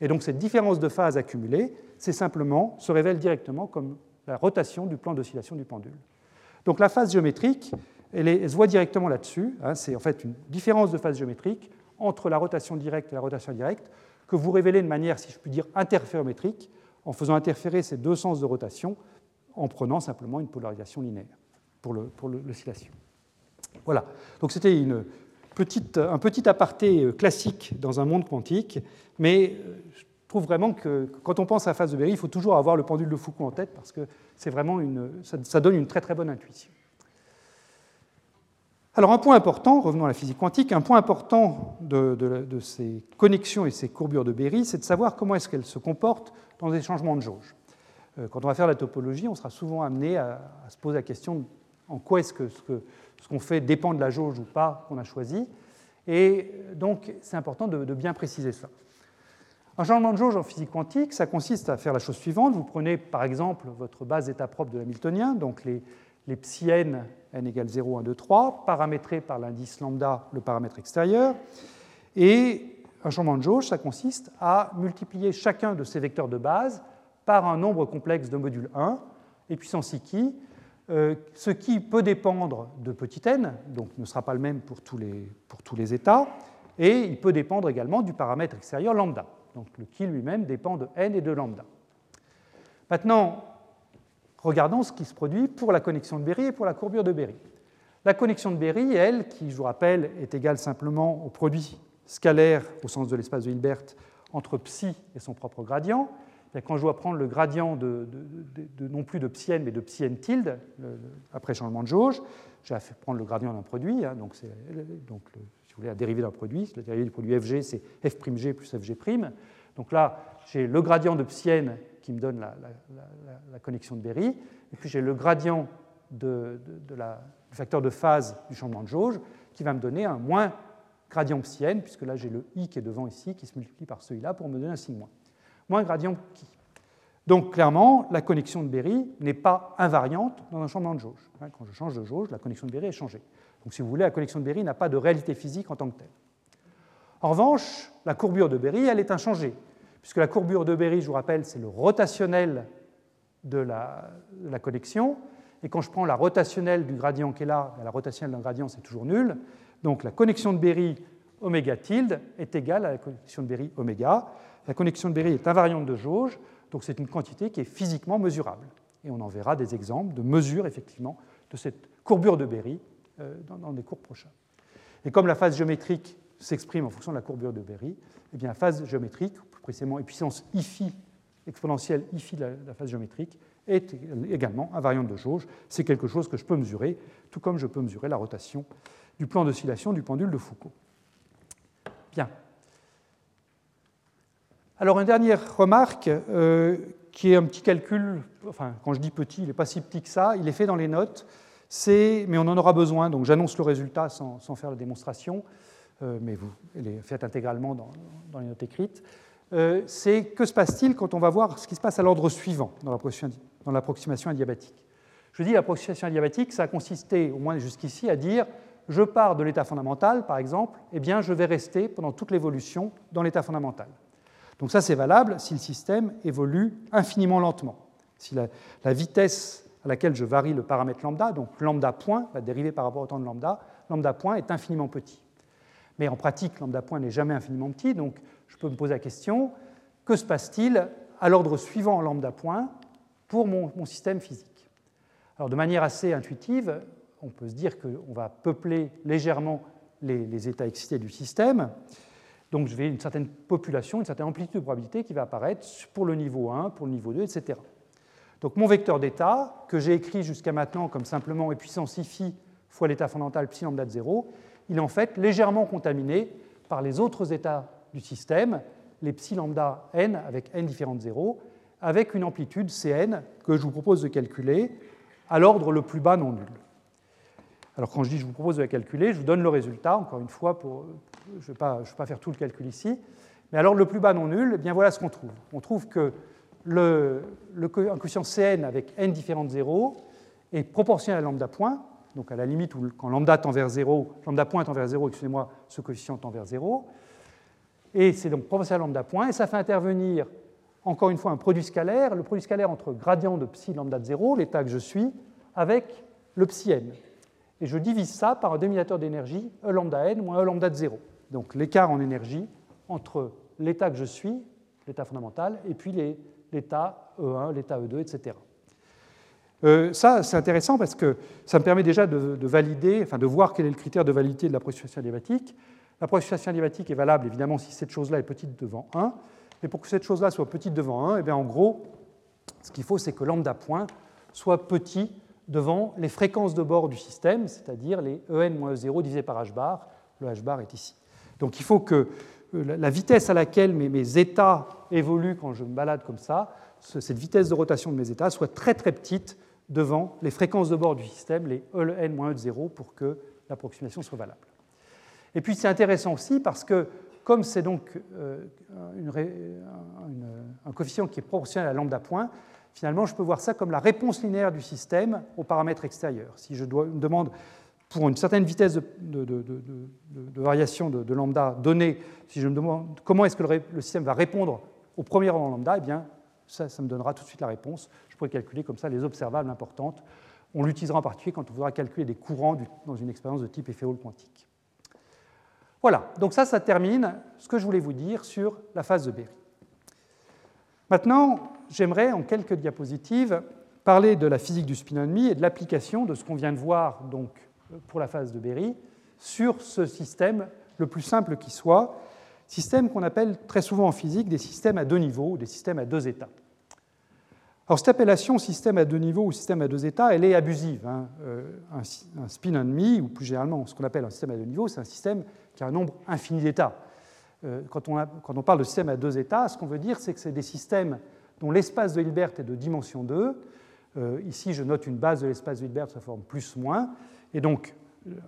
Et donc cette différence de phase accumulée, c'est simplement, se révèle directement comme la rotation du plan d'oscillation du pendule. Donc la phase géométrique, elle, se voit directement là-dessus. Hein, c'est en fait une différence de phase géométrique entre la rotation directe et la rotation indirecte que vous révélez de manière, si je puis dire, interférométrique, en faisant interférer ces deux sens de rotation en prenant simplement une polarisation linéaire pour l'oscillation. Voilà, donc c'était un petit aparté euh, classique dans un monde quantique, mais euh, je trouve vraiment que quand on pense à la phase de Berry, il faut toujours avoir le pendule de Foucault en tête parce que c'est vraiment une, ça, donne une très très bonne intuition. Alors un point important, revenons à la physique quantique, un point important de, ces connexions et ces courbures de Berry, c'est de savoir comment est-ce qu'elles se comportent dans des changements de jauge. Euh, quand on va faire la topologie, on sera souvent amené à, se poser la question en quoi est-ce que ce qu'on fait dépend de la jauge ou pas qu'on a choisi. Et donc c'est important de bien préciser ça. Un changement de jauge en physique quantique, ça consiste à faire la chose suivante. Vous prenez par exemple votre base état propre de l'hamiltonien, donc les, les psi n, égale 0, 1, 2, 3, paramétrés par l'indice lambda, le paramètre extérieur. Et un changement de jauge, ça consiste à multiplier chacun de ces vecteurs de base par un nombre complexe de module 1, et puissance qui, euh, ce qui peut dépendre de petit n, donc ne sera pas le même pour tous les états, et il peut dépendre également du paramètre extérieur lambda. Donc le qui lui-même dépend de n et de lambda. Maintenant, regardons ce qui se produit pour la connexion de Berry et pour la courbure de Berry. La connexion de Berry, elle, qui, je vous rappelle, est égale simplement au produit scalaire au sens de l'espace de Hilbert entre psi et son propre gradient, quand je dois prendre le gradient de, non plus de psi mais de psi tilde, après changement de jauge, je vais prendre le gradient d'un produit, hein, donc, donc voulez, la dérivée d'un produit. La dérivée du produit fg, c'est f'g plus fg'. Donc là, j'ai le gradient de psi n qui me donne la, connexion de Berry, et puis j'ai le gradient de, du facteur de phase du changement de jauge qui va me donner un moins gradient psi n, puisque là j'ai le i qui est devant ici, qui se multiplie par celui-là pour me donner un signe moins. Moins gradient qui. Donc clairement, la connexion de Berry n'est pas invariante dans un changement de jauge. Hein, quand je change de jauge, la connexion de Berry est changée. Donc si vous voulez, la connexion de Berry n'a pas de réalité physique en tant que telle. En revanche, la courbure de Berry, elle est inchangée, puisque la courbure de Berry, je vous rappelle, c'est le rotationnel de la, connexion. Et quand je prends la rotationnelle du gradient qui est là, la rotationnelle d'un gradient, c'est toujours nul. Donc la connexion de Berry oméga tilde est égale à la connexion de Berry oméga. La connexion de Berry est invariante de jauge, donc c'est une quantité qui est physiquement mesurable. Et on en verra des exemples de mesure, effectivement, de cette courbure de Berry euh, dans, des cours prochains. Et comme la phase géométrique s'exprime en fonction de la courbure de Berry, eh bien, la phase géométrique, plus précisément, et puissance IFI, exponentielle IFI de la, phase géométrique, est également invariante de jauge. C'est quelque chose que je peux mesurer, tout comme je peux mesurer la rotation du plan d'oscillation du pendule de Foucault. Bien. Alors, une dernière remarque, euh, qui est un petit calcul, enfin, quand je dis petit, il n'est pas si petit que ça, il est fait dans les notes mais on en aura besoin, donc j'annonce le résultat sans, faire la démonstration, euh, mais vous les faites intégralement dans, les notes écrites. Euh, c'est que se passe-t-il quand on va voir ce qui se passe à l'ordre suivant dans l'approximation adiabatique? Je dis l'approximation adiabatique, ça a consisté, au moins jusqu'ici, à dire je pars de l'état fondamental, par exemple, et eh bien je vais rester pendant toute l'évolution dans l'état fondamental. Donc ça, c'est valable si le système évolue infiniment lentement. Si la, la vitesse à laquelle je varie le paramètre lambda, donc lambda point va dériver par rapport au temps de lambda, lambda point est infiniment petit. Mais en pratique, lambda point n'est jamais infiniment petit, donc je peux me poser la question, que se passe-t-il à l'ordre suivant lambda point pour mon, système physique? Alors de manière assez intuitive, on peut se dire qu'on va peupler légèrement les, les, états excités du système. Donc je vais une certaine population, une certaine amplitude de probabilité qui va apparaître pour le niveau 1, pour le niveau 2, etc. Donc mon vecteur d'état, que j'ai écrit jusqu'à maintenant comme simplement e puissance phi fois l'état fondamental psi lambda de 0, il est en fait légèrement contaminé par les autres états du système, les psi lambda n avec n différents de 0, avec une amplitude Cn que je vous propose de calculer à l'ordre le plus bas non nul. Alors quand je dis je vous propose de la calculer, je vous donne le résultat, encore une fois, pour, ne vais, pas faire tout le calcul ici. Mais alors le plus bas non nul, eh bien voilà ce qu'on trouve. On trouve que le, le, un coefficient Cn avec n différents de 0 est proportionnel à lambda point, donc à la limite où quand lambda tend vers 0, lambda point tend vers 0, excusez-moi, ce coefficient tend vers 0. Et c'est donc proportionnel à lambda point, et ça fait intervenir encore une fois un produit scalaire, le produit scalaire entre gradient de psi lambda de 0, l'état que je suis, avec le psi n. Et je divise ça par un dénominateur d'énergie E lambda n moins E lambda de 0. Donc l'écart en énergie entre l'état que je suis, l'état fondamental, et puis l'état E1, l'état E2, etc. Euh, ça, c'est intéressant parce que ça me permet déjà de, valider, enfin de voir quel est le critère de validité de l'approximation adiabatique. L'approximation adiabatique est valable évidemment si cette chose-là est petite devant 1, mais pour que cette chose-là soit petite devant 1, eh bien, en gros, ce qu'il faut, c'est que lambda point soit petit devant les fréquences de bord du système, c'est-à-dire les En-E0 divisé par h bar. Le h bar est ici. Donc il faut que euh, la vitesse à laquelle mes, états évoluent quand je me balade comme ça, cette vitesse de rotation de mes états soit très très petite devant les fréquences de bord du système, les E n 0, pour que l'approximation soit valable. Et puis c'est intéressant aussi parce que comme c'est donc euh, un coefficient qui est proportionnel à lambda point, finalement je peux voir ça comme la réponse linéaire du système aux paramètres extérieurs. Si je dois, me demande pour une certaine vitesse de, variation de, lambda donnée, si je me demande comment est-ce que le, système va répondre au premier rang lambda, eh bien, ça, ça, me donnera tout de suite la réponse. Je pourrais calculer comme ça les observables importantes. On l'utilisera en particulier quand on voudra calculer des courants dans une expérience de type effet Hall quantique. Voilà, donc ça, ça termine ce que je voulais vous dire sur la phase de Berry. Maintenant, j'aimerais en quelques diapositives parler de la physique du spin ennemi et de l'application de ce qu'on vient de voir donc pour la phase de Berry sur ce système le plus simple qui soit, système qu'on appelle très souvent en physique des systèmes à deux niveaux, des systèmes à deux états. Alors cette appellation système à deux niveaux ou système à deux états, elle est abusive. Hein. Euh, un, spin ennemi, ou plus généralement ce qu'on appelle un système à deux niveaux, c'est un système qui a un nombre infini d'états. Euh, quand, on parle de système à deux états, ce qu'on veut dire, c'est que c'est des systèmes dont l'espace de Hilbert est de dimension 2. Euh, ici, je note une base de l'espace de Hilbert sous forme plus-moins. Et donc,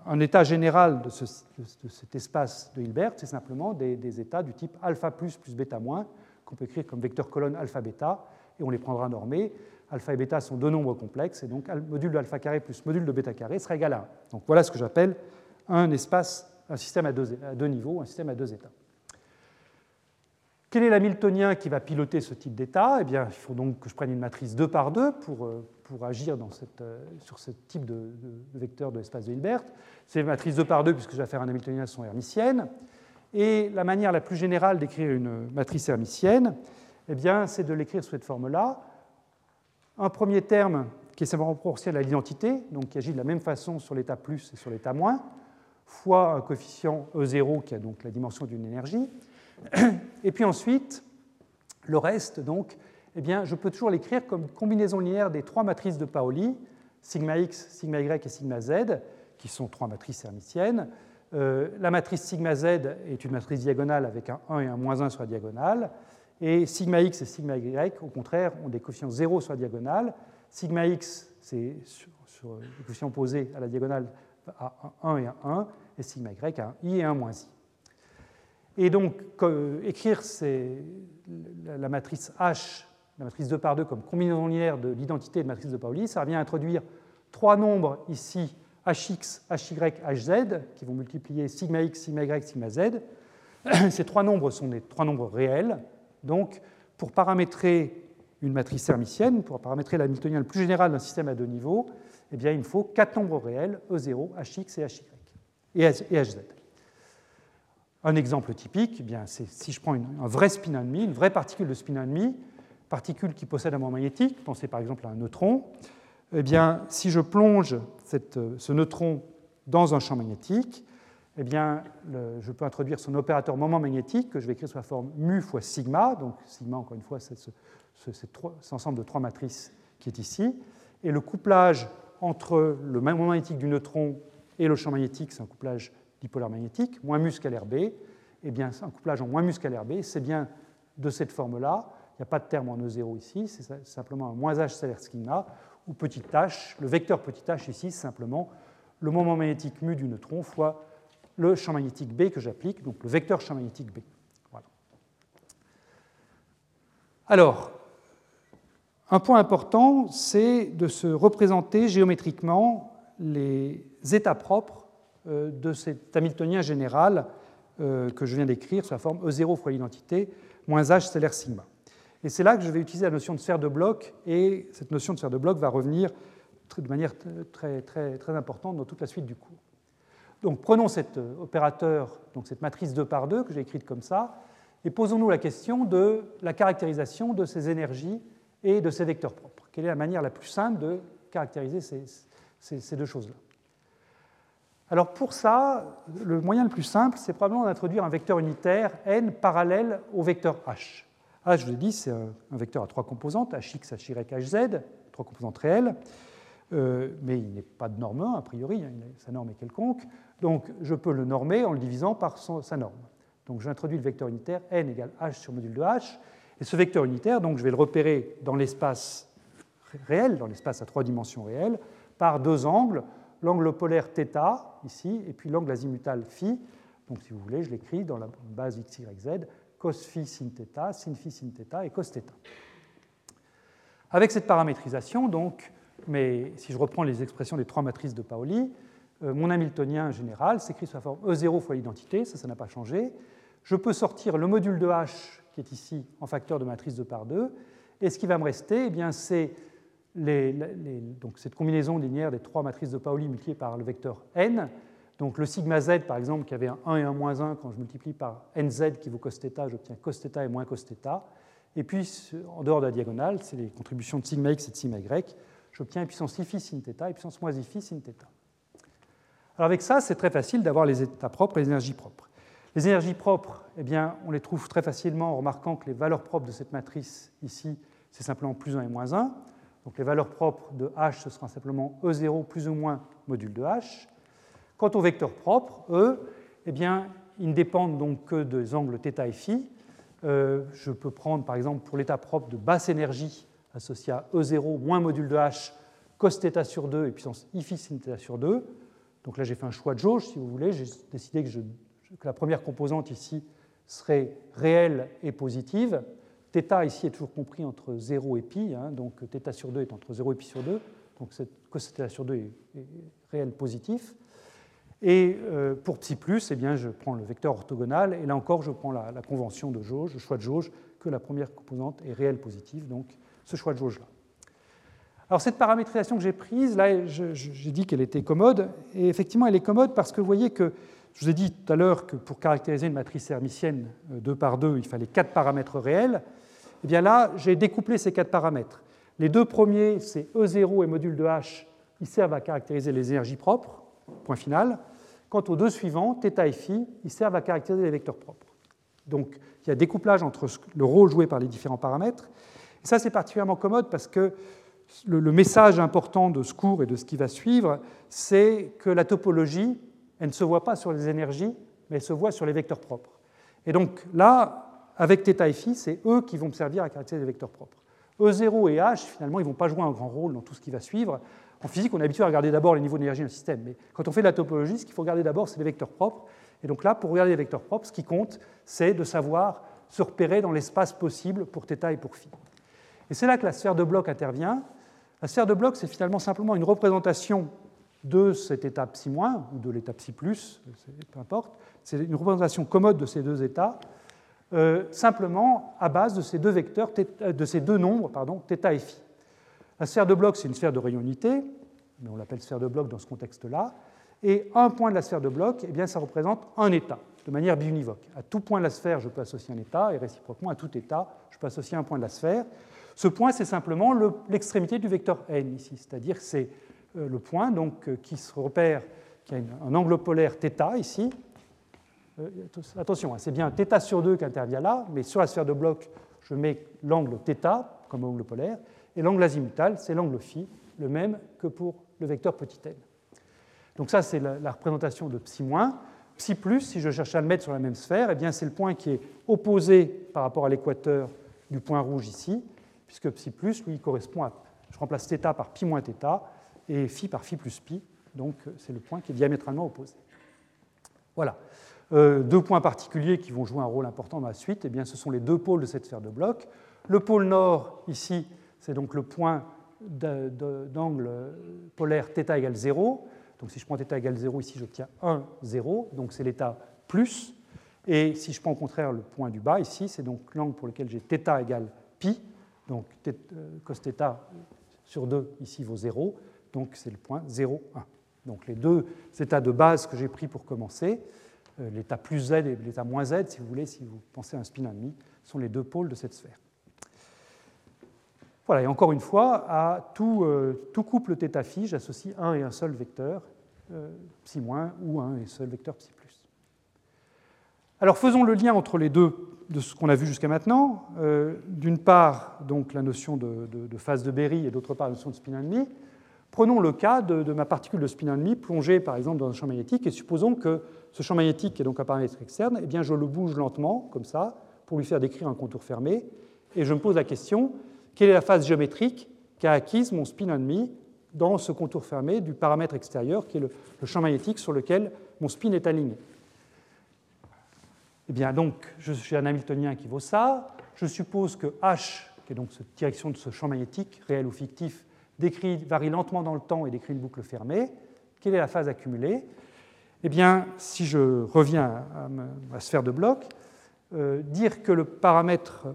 un état général de, cet espace de Hilbert, c'est simplement des, états du type alpha plus plus bêta moins, qu'on peut écrire comme vecteur colonne alpha bêta, et on les prendra normés. Alpha et bêta sont deux nombres complexes, et donc module de alpha carré plus module de bêta carré sera égal à 1. Donc voilà ce que j'appelle un espace, un système à deux, à deux niveaux, un système à deux états. Quel est l'hamiltonien qui va piloter ce type d'état? Eh bien, il faut donc que je prenne une matrice 2 par 2 pour, euh, pour agir euh, sur ce type de, vecteur de l'espace de Hilbert. C'est une matrice 2 par 2 puisque je vais faire un hamiltonien son hermitienne. Et la manière la plus générale d'écrire une matrice hermitienne, eh c'est de l'écrire sous cette forme-là. Un premier terme qui est simplement proportionnel à l'identité, donc qui agit de la même façon sur l'état plus et sur l'état moins, fois un coefficient E0 qui a donc la dimension d'une énergie Et puis ensuite, le reste, donc, eh bien, je peux toujours l'écrire comme combinaison linéaire des trois matrices de Paoli, sigma x, sigma y et sigma z, qui sont trois matrices hermitiennes. Euh, la matrice sigma z est une matrice diagonale avec un 1 et un moins 1 sur la diagonale. Et sigma x et sigma y, au contraire, ont des coefficients 0 sur la diagonale. Sigma x, c'est sur les coefficients opposés à la diagonale à 1 et à 1, et sigma y à 1 i et 1 moins i. Et donc, écrire la matrice H, la matrice 2 par 2 comme combinaison linéaire de l'identité de matrice de Pauli. Ça revient à introduire trois nombres ici, hx, hy, hz, qui vont multiplier sigma x, sigma y, sigma z. Ces trois nombres sont des trois nombres réels. Donc, pour paramétrer une matrice hermitienne, pour paramétrer l'hamiltonien le plus général d'un système à deux niveaux, eh bien, il me faut quatre nombres réels, E0, hx et hy, et hz. Un exemple typique, eh c'est si je prends un vrai spin 1,5, une vraie particule de spin 1,5, particules qui possèdent un moment magnétique, pensez par exemple à un neutron, eh bien, si je plonge euh, ce neutron dans un champ magnétique, eh bien, je peux introduire son opérateur moment magnétique que je vais écrire sous la forme mu fois sigma. Donc sigma, encore une fois, c'est cet ensemble de trois matrices qui est ici. Et le couplage entre le moment magnétique du neutron et le champ magnétique, c'est un couplage dipolaire magnétique, moins mu scalaire B. Eh bien, un couplage en moins mu scalaire B, c'est bien de cette forme-là il n'y a pas de terme en E0 ici, c'est simplement un moins h scalaire sigma, ou petit h, le vecteur petit h ici, c'est simplement le moment magnétique mu du neutron fois le champ magnétique B que j'applique, donc le vecteur champ magnétique B. Alors, un point important, c'est de se représenter géométriquement les états propres euh, de cet Hamiltonien général euh, que je viens d'écrire sous la forme E0 fois l'identité moins H stellaire sigma. Et c'est là que je vais utiliser la notion de sphère de bloc, et cette notion de sphère de bloc va revenir de manière très, très, très importante dans toute la suite du cours. Donc prenons cet euh, opérateur, donc cette matrice 2 par 2 que j'ai écrite comme ça, et posons-nous la question de la caractérisation de ces énergies et de ces vecteurs propres. Quelle est la manière la plus simple de caractériser ces, deux choses-là? Alors pour ça, le moyen le plus simple, c'est probablement d'introduire un vecteur unitaire n parallèle au vecteur h. h, je vous l'ai dit, c'est un vecteur à trois composantes, hx, hy, hz, trois composantes réelles. Euh, mais il n'est pas de norme 1, a priori, hein, sa norme est quelconque. Donc je peux le normer en le divisant par sa norme. Donc j'introduis le vecteur unitaire n égale h sur module de h. Et ce vecteur unitaire, donc, je vais le repérer dans l'espace réel, dans l'espace à trois dimensions réelles, par deux angles, l'angle polaire θ, ici, et puis l'angle azimutal phi. Donc si vous voulez, je l'écris dans la base x, y, z, cos phi sin θ, sin phi sin θ et cos θ. Avec cette paramétrisation, donc, mais si je reprends les expressions des trois matrices de Pauli, euh, mon Hamiltonien général s'écrit sous la forme E0 fois l'identité, ça, ça n'a pas changé. Je peux sortir le module de H qui est ici en facteur de matrice 2 par 2, et ce qui va me rester, eh bien, c'est donc cette combinaison linéaire des trois matrices de Pauli multipliées par le vecteur n. Donc le sigma z, par exemple, qui avait un 1 et un moins 1, quand je multiplie par nz qui vaut cos θ, j'obtiens cos θ et moins cos θ. Et puis, en dehors de la diagonale, c'est les contributions de sigma x et de sigma y j'obtiens puissance i phi sin θ et puissance moins i phi sin θ. Alors avec ça, c'est très facile d'avoir les états propres et les énergies propres. Les énergies propres, eh bien, on les trouve très facilement en remarquant que les valeurs propres de cette matrice ici, c'est simplement plus 1 et moins 1. Donc les valeurs propres de H, ce sera simplement E0 plus ou moins module de H. Quant aux vecteurs propres, eux, eh bien, ils ne dépendent donc que des angles θ et phi. Euh, je peux prendre par exemple pour l'état propre de basse énergie associé à E0 moins module de H cos θ sur 2 et puissance i phi sin θ sur 2. Donc là, j'ai fait un choix de jauge, si vous voulez. J'ai décidé que, la première composante ici serait réelle et positive. Θ ici est toujours compris entre 0 et pi, hein, donc θ sur 2 est entre 0 et pi sur 2. Donc cette cos θ sur 2 est, réel positif. Et euh, pour psi plus, eh bien, je prends le vecteur orthogonal, et là encore, je prends la, convention de jauge, le choix de jauge, que la première composante est réelle positive. Donc ce choix de jauge-là. Alors cette paramétrisation que j'ai prise, là, j'ai dit qu'elle était commode, et effectivement, elle est commode parce que vous voyez que, je vous ai dit tout à l'heure que pour caractériser une matrice hermitienne 2 euh, par 2, il fallait quatre paramètres réels. Eh bien là, j'ai découplé ces quatre paramètres. Les deux premiers, c'est E0 et module de H, ils servent à caractériser les énergies propres, point final. Quant aux deux suivants, θ et φ, ils servent à caractériser les vecteurs propres. Donc il y a découplage entre le rôle joué par les différents paramètres. Et ça, c'est particulièrement commode parce que le, message important de ce cours et de ce qui va suivre, c'est que la topologie, elle ne se voit pas sur les énergies, mais elle se voit sur les vecteurs propres. Et donc là, avec θ et φ, c'est eux qui vont me servir à caractériser les vecteurs propres. E0 et H, finalement, ils ne vont pas jouer un grand rôle dans tout ce qui va suivre. en physique, on est habitué à regarder d'abord les niveaux d'énergie d'un système, mais quand on fait de la topologie, ce qu'il faut regarder d'abord, c'est les vecteurs propres. Et donc là, pour regarder les vecteurs propres, ce qui compte, c'est de savoir se repérer dans l'espace possible pour θ et pour phi. Et c'est là que la sphère de bloc intervient. La sphère de bloc, c'est finalement simplement une représentation de cet état psi- ou de l'état psi+, peu importe. C'est une représentation commode de ces deux états, euh, simplement à base de ces deux vecteurs, euh, de ces deux nombres, pardon, θ et phi. La sphère de bloc, c'est une sphère de rayon unité, mais on l'appelle sphère de bloc dans ce contexte-là. Et un point de la sphère de bloc, eh bien, ça représente un état, de manière biunivoque. À tout point de la sphère, je peux associer un état, et réciproquement, à tout état, je peux associer un point de la sphère. Ce point, c'est simplement l'extrémité du vecteur n ici, c'est-à-dire que c'est euh, le point donc, euh, qui se repère, qui a un angle polaire θ ici. Euh, attention, hein, c'est bien θ sur 2 qui intervient là, mais sur la sphère de bloc, je mets l'angle θ comme angle polaire, et l'angle azimutal, c'est l'angle phi, le même que pour le vecteur petit n. Donc ça, c'est la, représentation de psi-. Psi plus, si je cherche à le mettre sur la même sphère, eh c'est le point qui est opposé par rapport à l'équateur du point rouge ici, puisque psi plus, lui, correspond à, je remplace θ par pi moins θ et phi par phi plus pi, donc c'est le point qui est diamétralement opposé. Voilà. Euh, deux points particuliers qui vont jouer un rôle important dans la suite, eh bien, ce sont les deux pôles de cette sphère de bloc. Le pôle nord, ici, c'est donc le point d'angle polaire θ égale 0. Donc si je prends θ égale 0, ici j'obtiens 1, 0, donc c'est l'état plus. Et si je prends au contraire le point du bas, ici, c'est donc l'angle pour lequel j'ai θ égale pi, donc euh, cos θ sur 2 ici vaut 0, donc c'est le point 0, 1. Donc les deux états de base que j'ai pris pour commencer, euh, l'état plus z et l'état moins z, si vous voulez, si vous pensez à un spin ennemi, sont les deux pôles de cette sphère. Voilà, et encore une fois, à tout, euh, couple θ-phi, j'associe un et un seul vecteur, euh, psi- ou un et seul vecteur psi+. Alors faisons le lien entre les deux de ce qu'on a vu jusqu'à maintenant. Euh, d'une part, donc la notion de, phase de Berry et d'autre part la notion de spin ennemi. Prenons le cas de, ma particule de spin ennemi plongée par exemple dans un champ magnétique et supposons que ce champ magnétique qui est donc un paramètre externe, eh bien je le bouge lentement comme ça pour lui faire décrire un contour fermé et je me pose la question quelle est la phase géométrique qu'a acquise mon spin ennemi dans ce contour fermé du paramètre extérieur qui est le, champ magnétique sur lequel mon spin est aligné? Eh bien, donc, j'ai un Hamiltonien qui vaut ça. Je suppose que H, qui est donc cette direction de ce champ magnétique, réel ou fictif, varie lentement dans le temps et décrit une boucle fermée. Quelle est la phase accumulée? Eh bien, si je reviens à ma sphère de bloc, euh, dire que le paramètre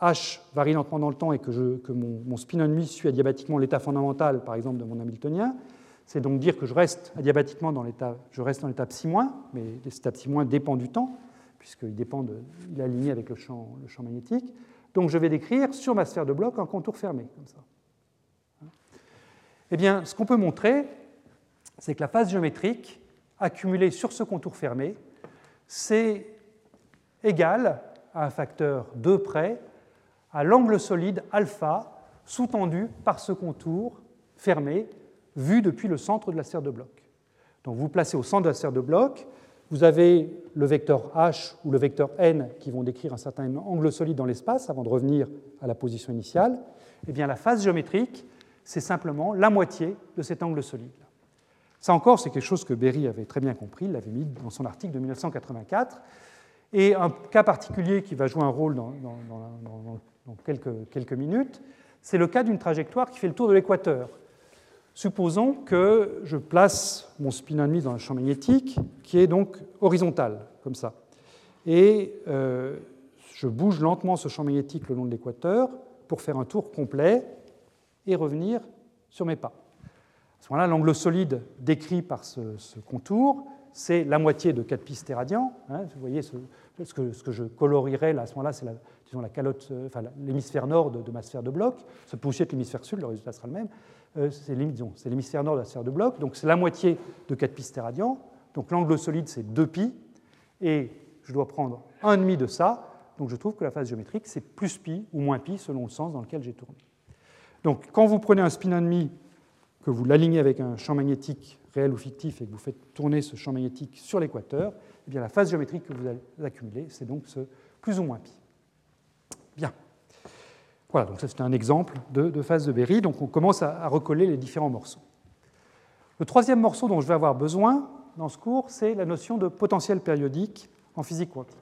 H varie lentement dans le temps et que, mon, spin ennemi suit adiabatiquement l'état fondamental, par exemple, de mon Hamiltonien, c'est donc dire que je reste adiabatiquement dans l'état, je reste dans l'état psi-, mais l'état psi- dépend du temps, puisqu'il dépend de, il est aligné avec le champ, le champ magnétique. Donc je vais décrire sur ma sphère de bloc un contour fermé, comme ça. Eh bien, ce qu'on peut montrer, c'est que la phase géométrique accumulée sur ce contour fermé, c'est égal à un facteur 2 près à l'angle solide alpha sous-tendu par ce contour fermé vu depuis le centre de la sphère de bloc. Donc vous placez au centre de la sphère de bloc, vous avez le vecteur h ou le vecteur n qui vont décrire un certain angle solide dans l'espace avant de revenir à la position initiale. Eh bien la phase géométrique, c'est simplement la moitié de cet angle solide. Ça encore, c'est quelque chose que Berry avait très bien compris, il l'avait mis dans son article de 1984. Et un cas particulier qui va jouer un rôle dans, quelques, minutes, c'est le cas d'une trajectoire qui fait le tour de l'équateur. Supposons que je place mon spin ennemi dans un champ magnétique qui est donc horizontal, comme ça. Et euh, je bouge lentement ce champ magnétique le long de l'équateur pour faire un tour complet et revenir sur mes pas. À ce moment-là, l'angle solide décrit par ce contour c'est la moitié de 4 pistes radians. Hein, vous voyez ce, que, ce, que, je colorierais là, à ce moment-là, c'est la, la calotte, euh, enfin, l'hémisphère nord de, ma sphère de bloc. Ça peut aussi être l'hémisphère sud, le résultat sera le même. Euh, c'est l'hémisphère nord de la sphère de bloc, donc c'est la moitié de 4 pistes radians. Donc l'angle solide, c'est 2 pi, et je dois prendre un demi de ça. Donc je trouve que la phase géométrique, c'est plus pi ou moins pi selon le sens dans lequel j'ai tourné. Donc quand vous prenez un spin ennemi, que vous l'alignez avec un champ magnétique réel ou fictif et que vous faites tourner ce champ magnétique sur l'équateur, eh bien la phase géométrique que vous allez accumuler, c'est donc ce plus ou moins pi. Voilà, donc ça c'est un exemple de, phase de Berry. Donc on commence à, recoller les différents morceaux. Le troisième morceau dont je vais avoir besoin dans ce cours, c'est la notion de potentiel périodique en physique quantique.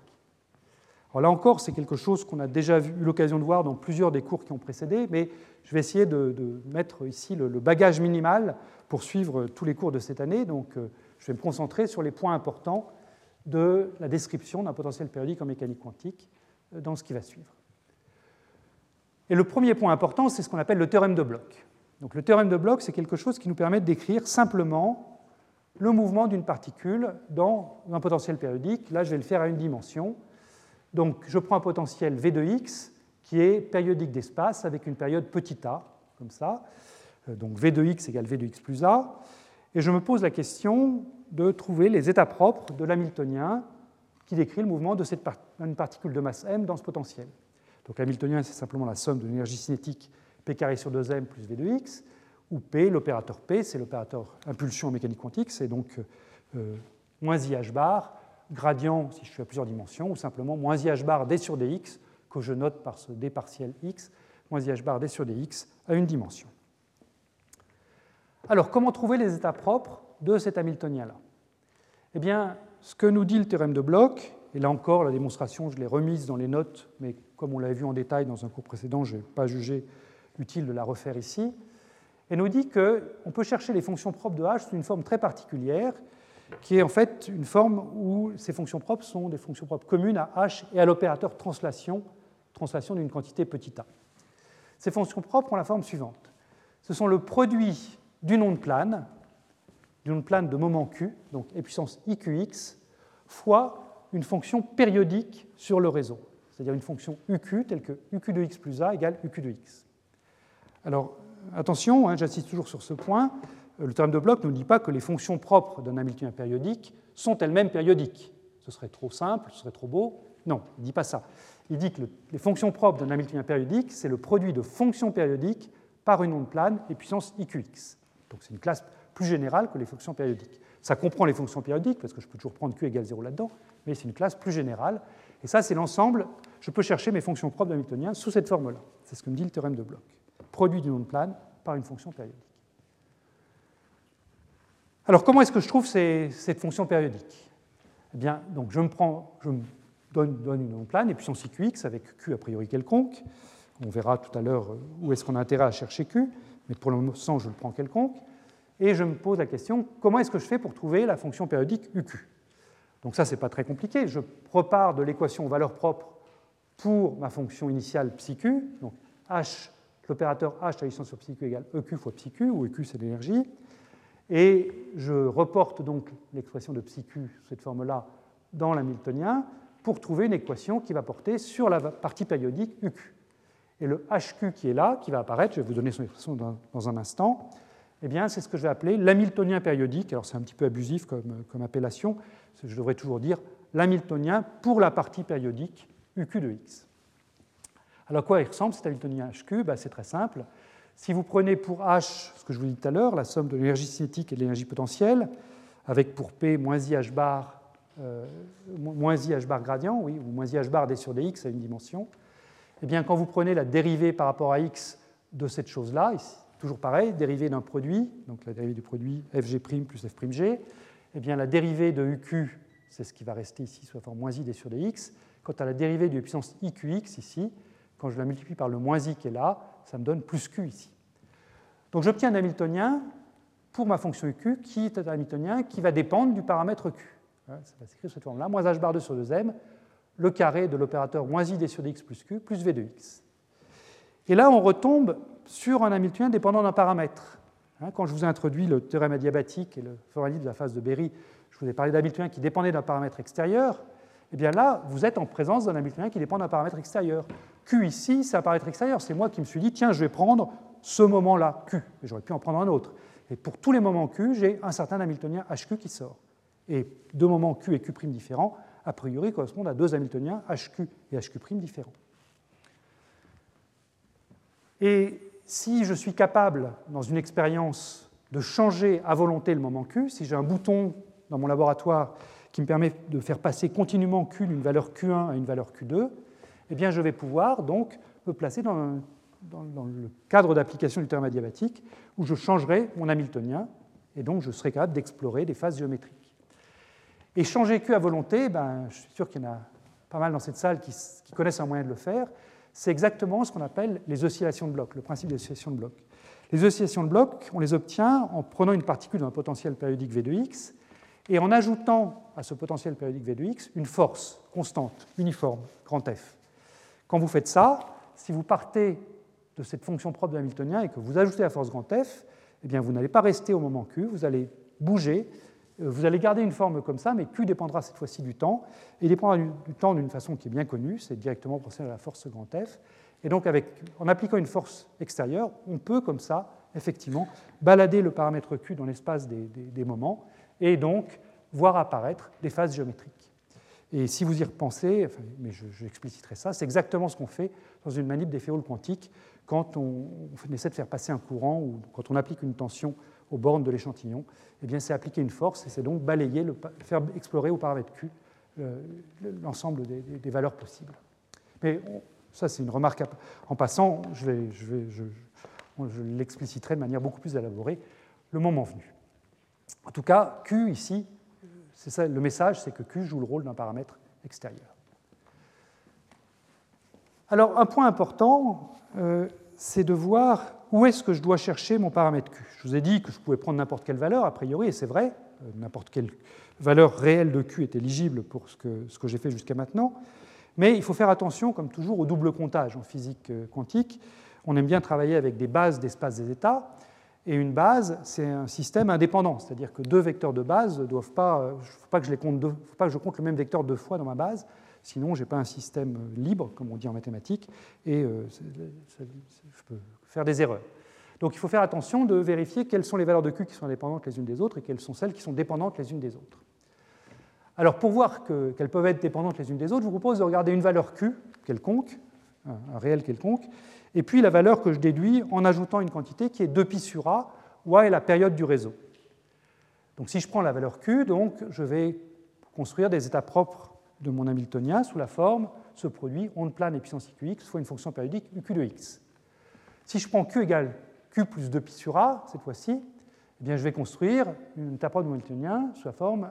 Alors là encore, c'est quelque chose qu'on a déjà eu l'occasion de voir dans plusieurs des cours qui ont précédé, mais je vais essayer de, mettre ici le, bagage minimal pour suivre tous les cours de cette année. Donc, euh, je vais me concentrer sur les points importants de la description d'un potentiel périodique en mécanique quantique euh, dans ce qui va suivre. Et le premier point important, c'est ce qu'on appelle le théorème de Bloch. Donc, le théorème de Bloch, c'est quelque chose qui nous permet de décrire simplement le mouvement d'une particule dans un potentiel périodique. Là, je vais le faire à une dimension. Donc, je prends un potentiel V de x qui est périodique d'espace avec une période petit a, comme ça. Euh, donc, V de x égale V de x plus a. Et je me pose la question de trouver les états propres de l'hamiltonien qui décrit le mouvement de particule de masse m dans ce potentiel. Donc l'hamiltonien, c'est simplement la somme de l'énergie cinétique p carré sur 2m plus v de x, où p, l'opérateur p, c'est l'opérateur impulsion en mécanique quantique, c'est donc euh, moins i h bar, gradient si je suis à plusieurs dimensions, ou simplement moins i h bar d sur dx, que je note par ce d partiel x, moins i h bar d sur dx à une dimension. Alors, comment trouver les états propres de cet Hamiltonien-là? Eh bien, ce que nous dit le théorème de Bloch, et là encore, la démonstration, je l'ai remise dans les notes, mais comme on l'avait vu en détail dans un cours précédent, je n'ai pas jugé utile de la refaire ici, et nous dit qu'on peut chercher les fonctions propres de H sous une forme très particulière, qui est en fait une forme où ces fonctions propres sont des fonctions propres communes à H et à l'opérateur translation, translation d'une quantité petit a. Ces fonctions propres ont la forme suivante. Ce sont le produit d'une onde plane, d'une onde plane de moment q, donc e puissance iqx, fois une fonction périodique sur le réseau, c'est-à-dire une fonction uq telle que uq de x plus a égale uq de x. Alors, attention, hein, j'insiste toujours sur ce point, le théorème de Bloch ne dit pas que les fonctions propres d'un Hamiltonien périodique sont elles-mêmes périodiques. Ce serait trop simple, ce serait trop beau. Non, il ne dit pas ça. Il dit que les fonctions propres d'un Hamiltonien périodique, c'est le produit de fonctions périodiques par une onde plane et puissance iqx. Donc c'est une classe plus générale que les fonctions périodiques. Ça comprend les fonctions périodiques, parce que je peux toujours prendre q égale 0 là-dedans, mais c'est une classe plus générale. Et ça, c'est l'ensemble. Je peux chercher mes fonctions propres d'Hamiltonien sous cette forme-là. C'est ce que me dit le théorème de Bloch. Produit d'une onde plane par une fonction périodique. Alors, comment est-ce que je trouve cette fonction périodique? Eh bien, donc je me, prends, je me donne, une onde plane et puissance iqx avec q a priori quelconque. On verra tout à l'heure où est-ce qu'on a intérêt à chercher q mais pour le moment, je le prends quelconque, et je me pose la question, comment est-ce que je fais pour trouver la fonction périodique UQ Donc ça, ce n'est pas très compliqué. Je repars de l'équation valeur propre pour ma fonction initiale psi-q, donc h, l'opérateur h licence sur psi-q égale EQ fois psi-q, où EQ c'est l'énergie, et je reporte donc l'expression de psi-q, cette forme-là, dans l'hamiltonien, pour trouver une équation qui va porter sur la partie périodique UQ. Et le HQ qui est là, qui va apparaître, je vais vous donner son expression dans, un instant, eh bien, c'est ce que je vais appeler l'hamiltonien périodique. Alors, c'est un petit peu abusif comme, appellation. Je devrais toujours dire l'hamiltonien pour la partie périodique UQ de X. Alors, quoi il ressemble cet hamiltonien HQ ben, C'est très simple. Si vous prenez pour H, ce que je vous dis tout à l'heure, la somme de l'énergie cinétique et de l'énergie potentielle, avec pour P moins I H bar, euh, moins I H bar gradient, oui, ou moins I H bar d sur dx à une dimension, eh bien, quand vous prenez la dérivée par rapport à x de cette chose-là, toujours pareil, dérivée d'un produit, donc la dérivée du produit fg' plus f'g, eh bien, la dérivée de uq, c'est ce qui va rester ici sous la forme moins i d sur dx. Quant à la dérivée de puissance iqx ici, quand je la multiplie par le moins i qui est là, ça me donne plus q ici. Donc j'obtiens un Hamiltonien pour ma fonction uq qui est un Hamiltonien qui va dépendre du paramètre q. Ça va s'écrire de cette forme-là, moins h bar 2 sur 2m, le carré de l'opérateur moins id sur dx plus q plus v de x. Et là, on retombe sur un Hamiltonien dépendant d'un paramètre. Hein, quand je vous ai introduit le théorème adiabatique et le formalisme de la phase de Berry, je vous ai parlé d'Hamiltonien qui dépendait d'un paramètre extérieur. Eh bien là, vous êtes en présence d'un Hamiltonien qui dépend d'un paramètre extérieur. Q ici, c'est un paramètre extérieur. C'est moi qui me suis dit, tiens, je vais prendre ce moment-là, Q. J'aurais pu en prendre un autre. Et pour tous les moments Q, j'ai un certain Hamiltonien HQ qui sort. Et deux moments Q et Q' différents, a priori correspondent à deux Hamiltoniens HQ et HQ' différents. Et si je suis capable, dans une expérience, de changer à volonté le moment Q, si j'ai un bouton dans mon laboratoire qui me permet de faire passer continuellement Q d'une valeur Q1 à une valeur Q2, eh bien je vais pouvoir donc me placer dans, le cadre d'application du théorème adiabatique où je changerai mon Hamiltonien et donc je serai capable d'explorer des phases géométriques. Et changer Q à volonté, ben, je suis sûr qu'il y en a pas mal dans cette salle qui connaissent un moyen de le faire, c'est exactement ce qu'on appelle les oscillations de bloc, le principe des oscillations de bloc. Les oscillations de bloc, on les obtient en prenant une particule d'un potentiel périodique V de x et en ajoutant à ce potentiel périodique V de x une force constante, uniforme, grand F. Quand vous faites ça, si vous partez de cette fonction propre de Hamiltonien et que vous ajoutez la force grand F, eh bien vous n'allez pas rester au moment Q, vous allez bouger, vous allez garder une forme comme ça, mais Q dépendra cette fois-ci du temps, et il dépendra du, temps d'une façon qui est bien connue, c'est directement proportionnel à la force grand F. Et donc, en appliquant une force extérieure, on peut, comme ça, effectivement, balader le paramètre Q dans l'espace des, moments, et donc voir apparaître des phases géométriques. Et si vous y repensez, mais j'expliciterai ça, c'est exactement ce qu'on fait dans une manip des féoles quantiques quand on, essaie de faire passer un courant ou quand on applique une tension aux bornes de l'échantillon. Eh c'est appliquer une force et c'est donc balayer, faire explorer au paramètre Q l'ensemble des, valeurs possibles. Mais ça, c'est une remarque en passant, je, je l'expliciterai de manière beaucoup plus élaborée le moment venu. En tout cas, Q ici, c'est ça, le message, c'est que Q joue le rôle d'un paramètre extérieur. Alors, un point important, euh, c'est de voir où est-ce que je dois chercher mon paramètre Q? Je vous ai dit que je pouvais prendre n'importe quelle valeur, a priori, et c'est vrai, euh, n'importe quelle valeur réelle de Q est éligible pour ce que, j'ai fait jusqu'à maintenant, mais il faut faire attention, comme toujours, au double comptage en physique euh, quantique. On aime bien travailler avec des bases d'espace des états, et une base, c'est un système indépendant, c'est-à-dire que deux vecteurs de base ne doivent pas, il ne faut pas que je compte le même vecteur deux fois dans ma base, Sinon, je n'ai pas un système libre, comme on dit en mathématiques, et euh, je peux faire des erreurs. Donc il faut faire attention de vérifier quelles sont les valeurs de Q qui sont indépendantes les unes des autres et quelles sont celles qui sont dépendantes les unes des autres. Alors pour voir qu'elles peuvent être dépendantes les unes des autres, je vous propose de regarder une valeur Q quelconque, un réel quelconque, et puis la valeur que je déduis en ajoutant une quantité qui est 2pi sur A, où A est la période du réseau. Donc si je prends la valeur Q, donc, je vais construire des états propres de mon Hamiltonien sous la forme ce produit onde plane et puissance iqx fois une fonction périodique uq de x. Si je prends q égale q plus 2 pi sur a, cette fois-ci, eh je vais construire une tapade de mon Hamiltonien sous la forme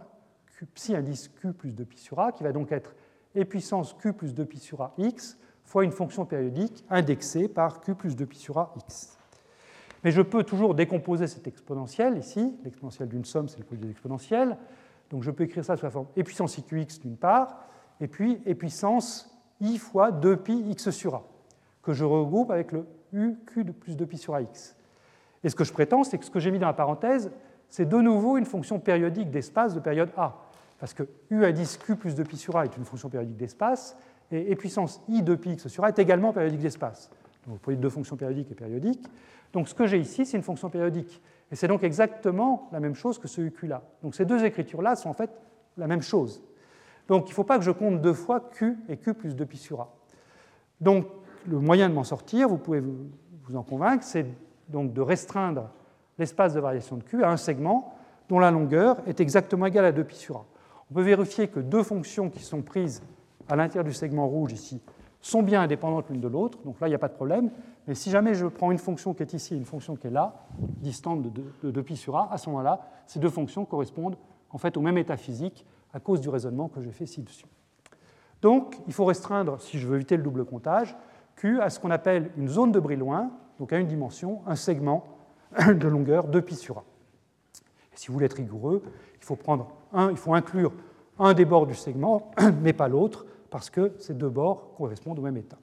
psi indice q plus 2 pi sur a, qui va donc être e puissance q plus 2 pi sur a x fois une fonction périodique indexée par q plus 2 pi sur a x. Mais je peux toujours décomposer cette exponentielle ici. L'exponentielle d'une somme, c'est le produit des. Donc je peux écrire ça sous la forme e puissance iqx d'une part, et puis e puissance i fois 2pi x sur a, que je regroupe avec le uq de plus 2pi sur ax. Et ce que je prétends, c'est que ce que j'ai mis dans la parenthèse, c'est de nouveau une fonction périodique d'espace de période a. Parce que u indice q plus 2pi sur a est une fonction périodique d'espace, et e puissance i de pi sur a est également périodique d'espace. Donc vous voyez deux fonctions périodiques et périodiques. Donc ce que j'ai ici, c'est une fonction périodique. Et c'est donc exactement la même chose que ce UQ-là. Donc ces deux écritures-là sont en fait la même chose. Donc il ne faut pas que je compte deux fois Q et Q plus 2pi sur A. Donc le moyen de m'en sortir, vous pouvez vous en convaincre, c'est donc de restreindre l'espace de variation de Q à un segment dont la longueur est exactement égale à 2pi sur A. On peut vérifier que deux fonctions qui sont prises à l'intérieur du segment rouge ici sont bien indépendantes l'une de l'autre, donc là il n'y a pas de problème. Mais si jamais je prends une fonction qui est ici et une fonction qui est là, distante de 2pi sur a, à ce moment-là, ces deux fonctions correspondent en fait au même état physique à cause du raisonnement que j'ai fait ci-dessus. Donc, il faut restreindre, si je veux éviter le double comptage, Q à ce qu'on appelle une zone de Brillouin, donc à une dimension, un segment de longueur 2pi sur A. Et si vous voulez être rigoureux, il faut, prendre un, il faut inclure un des bords du segment, mais pas l'autre, parce que ces deux bords correspondent au même état.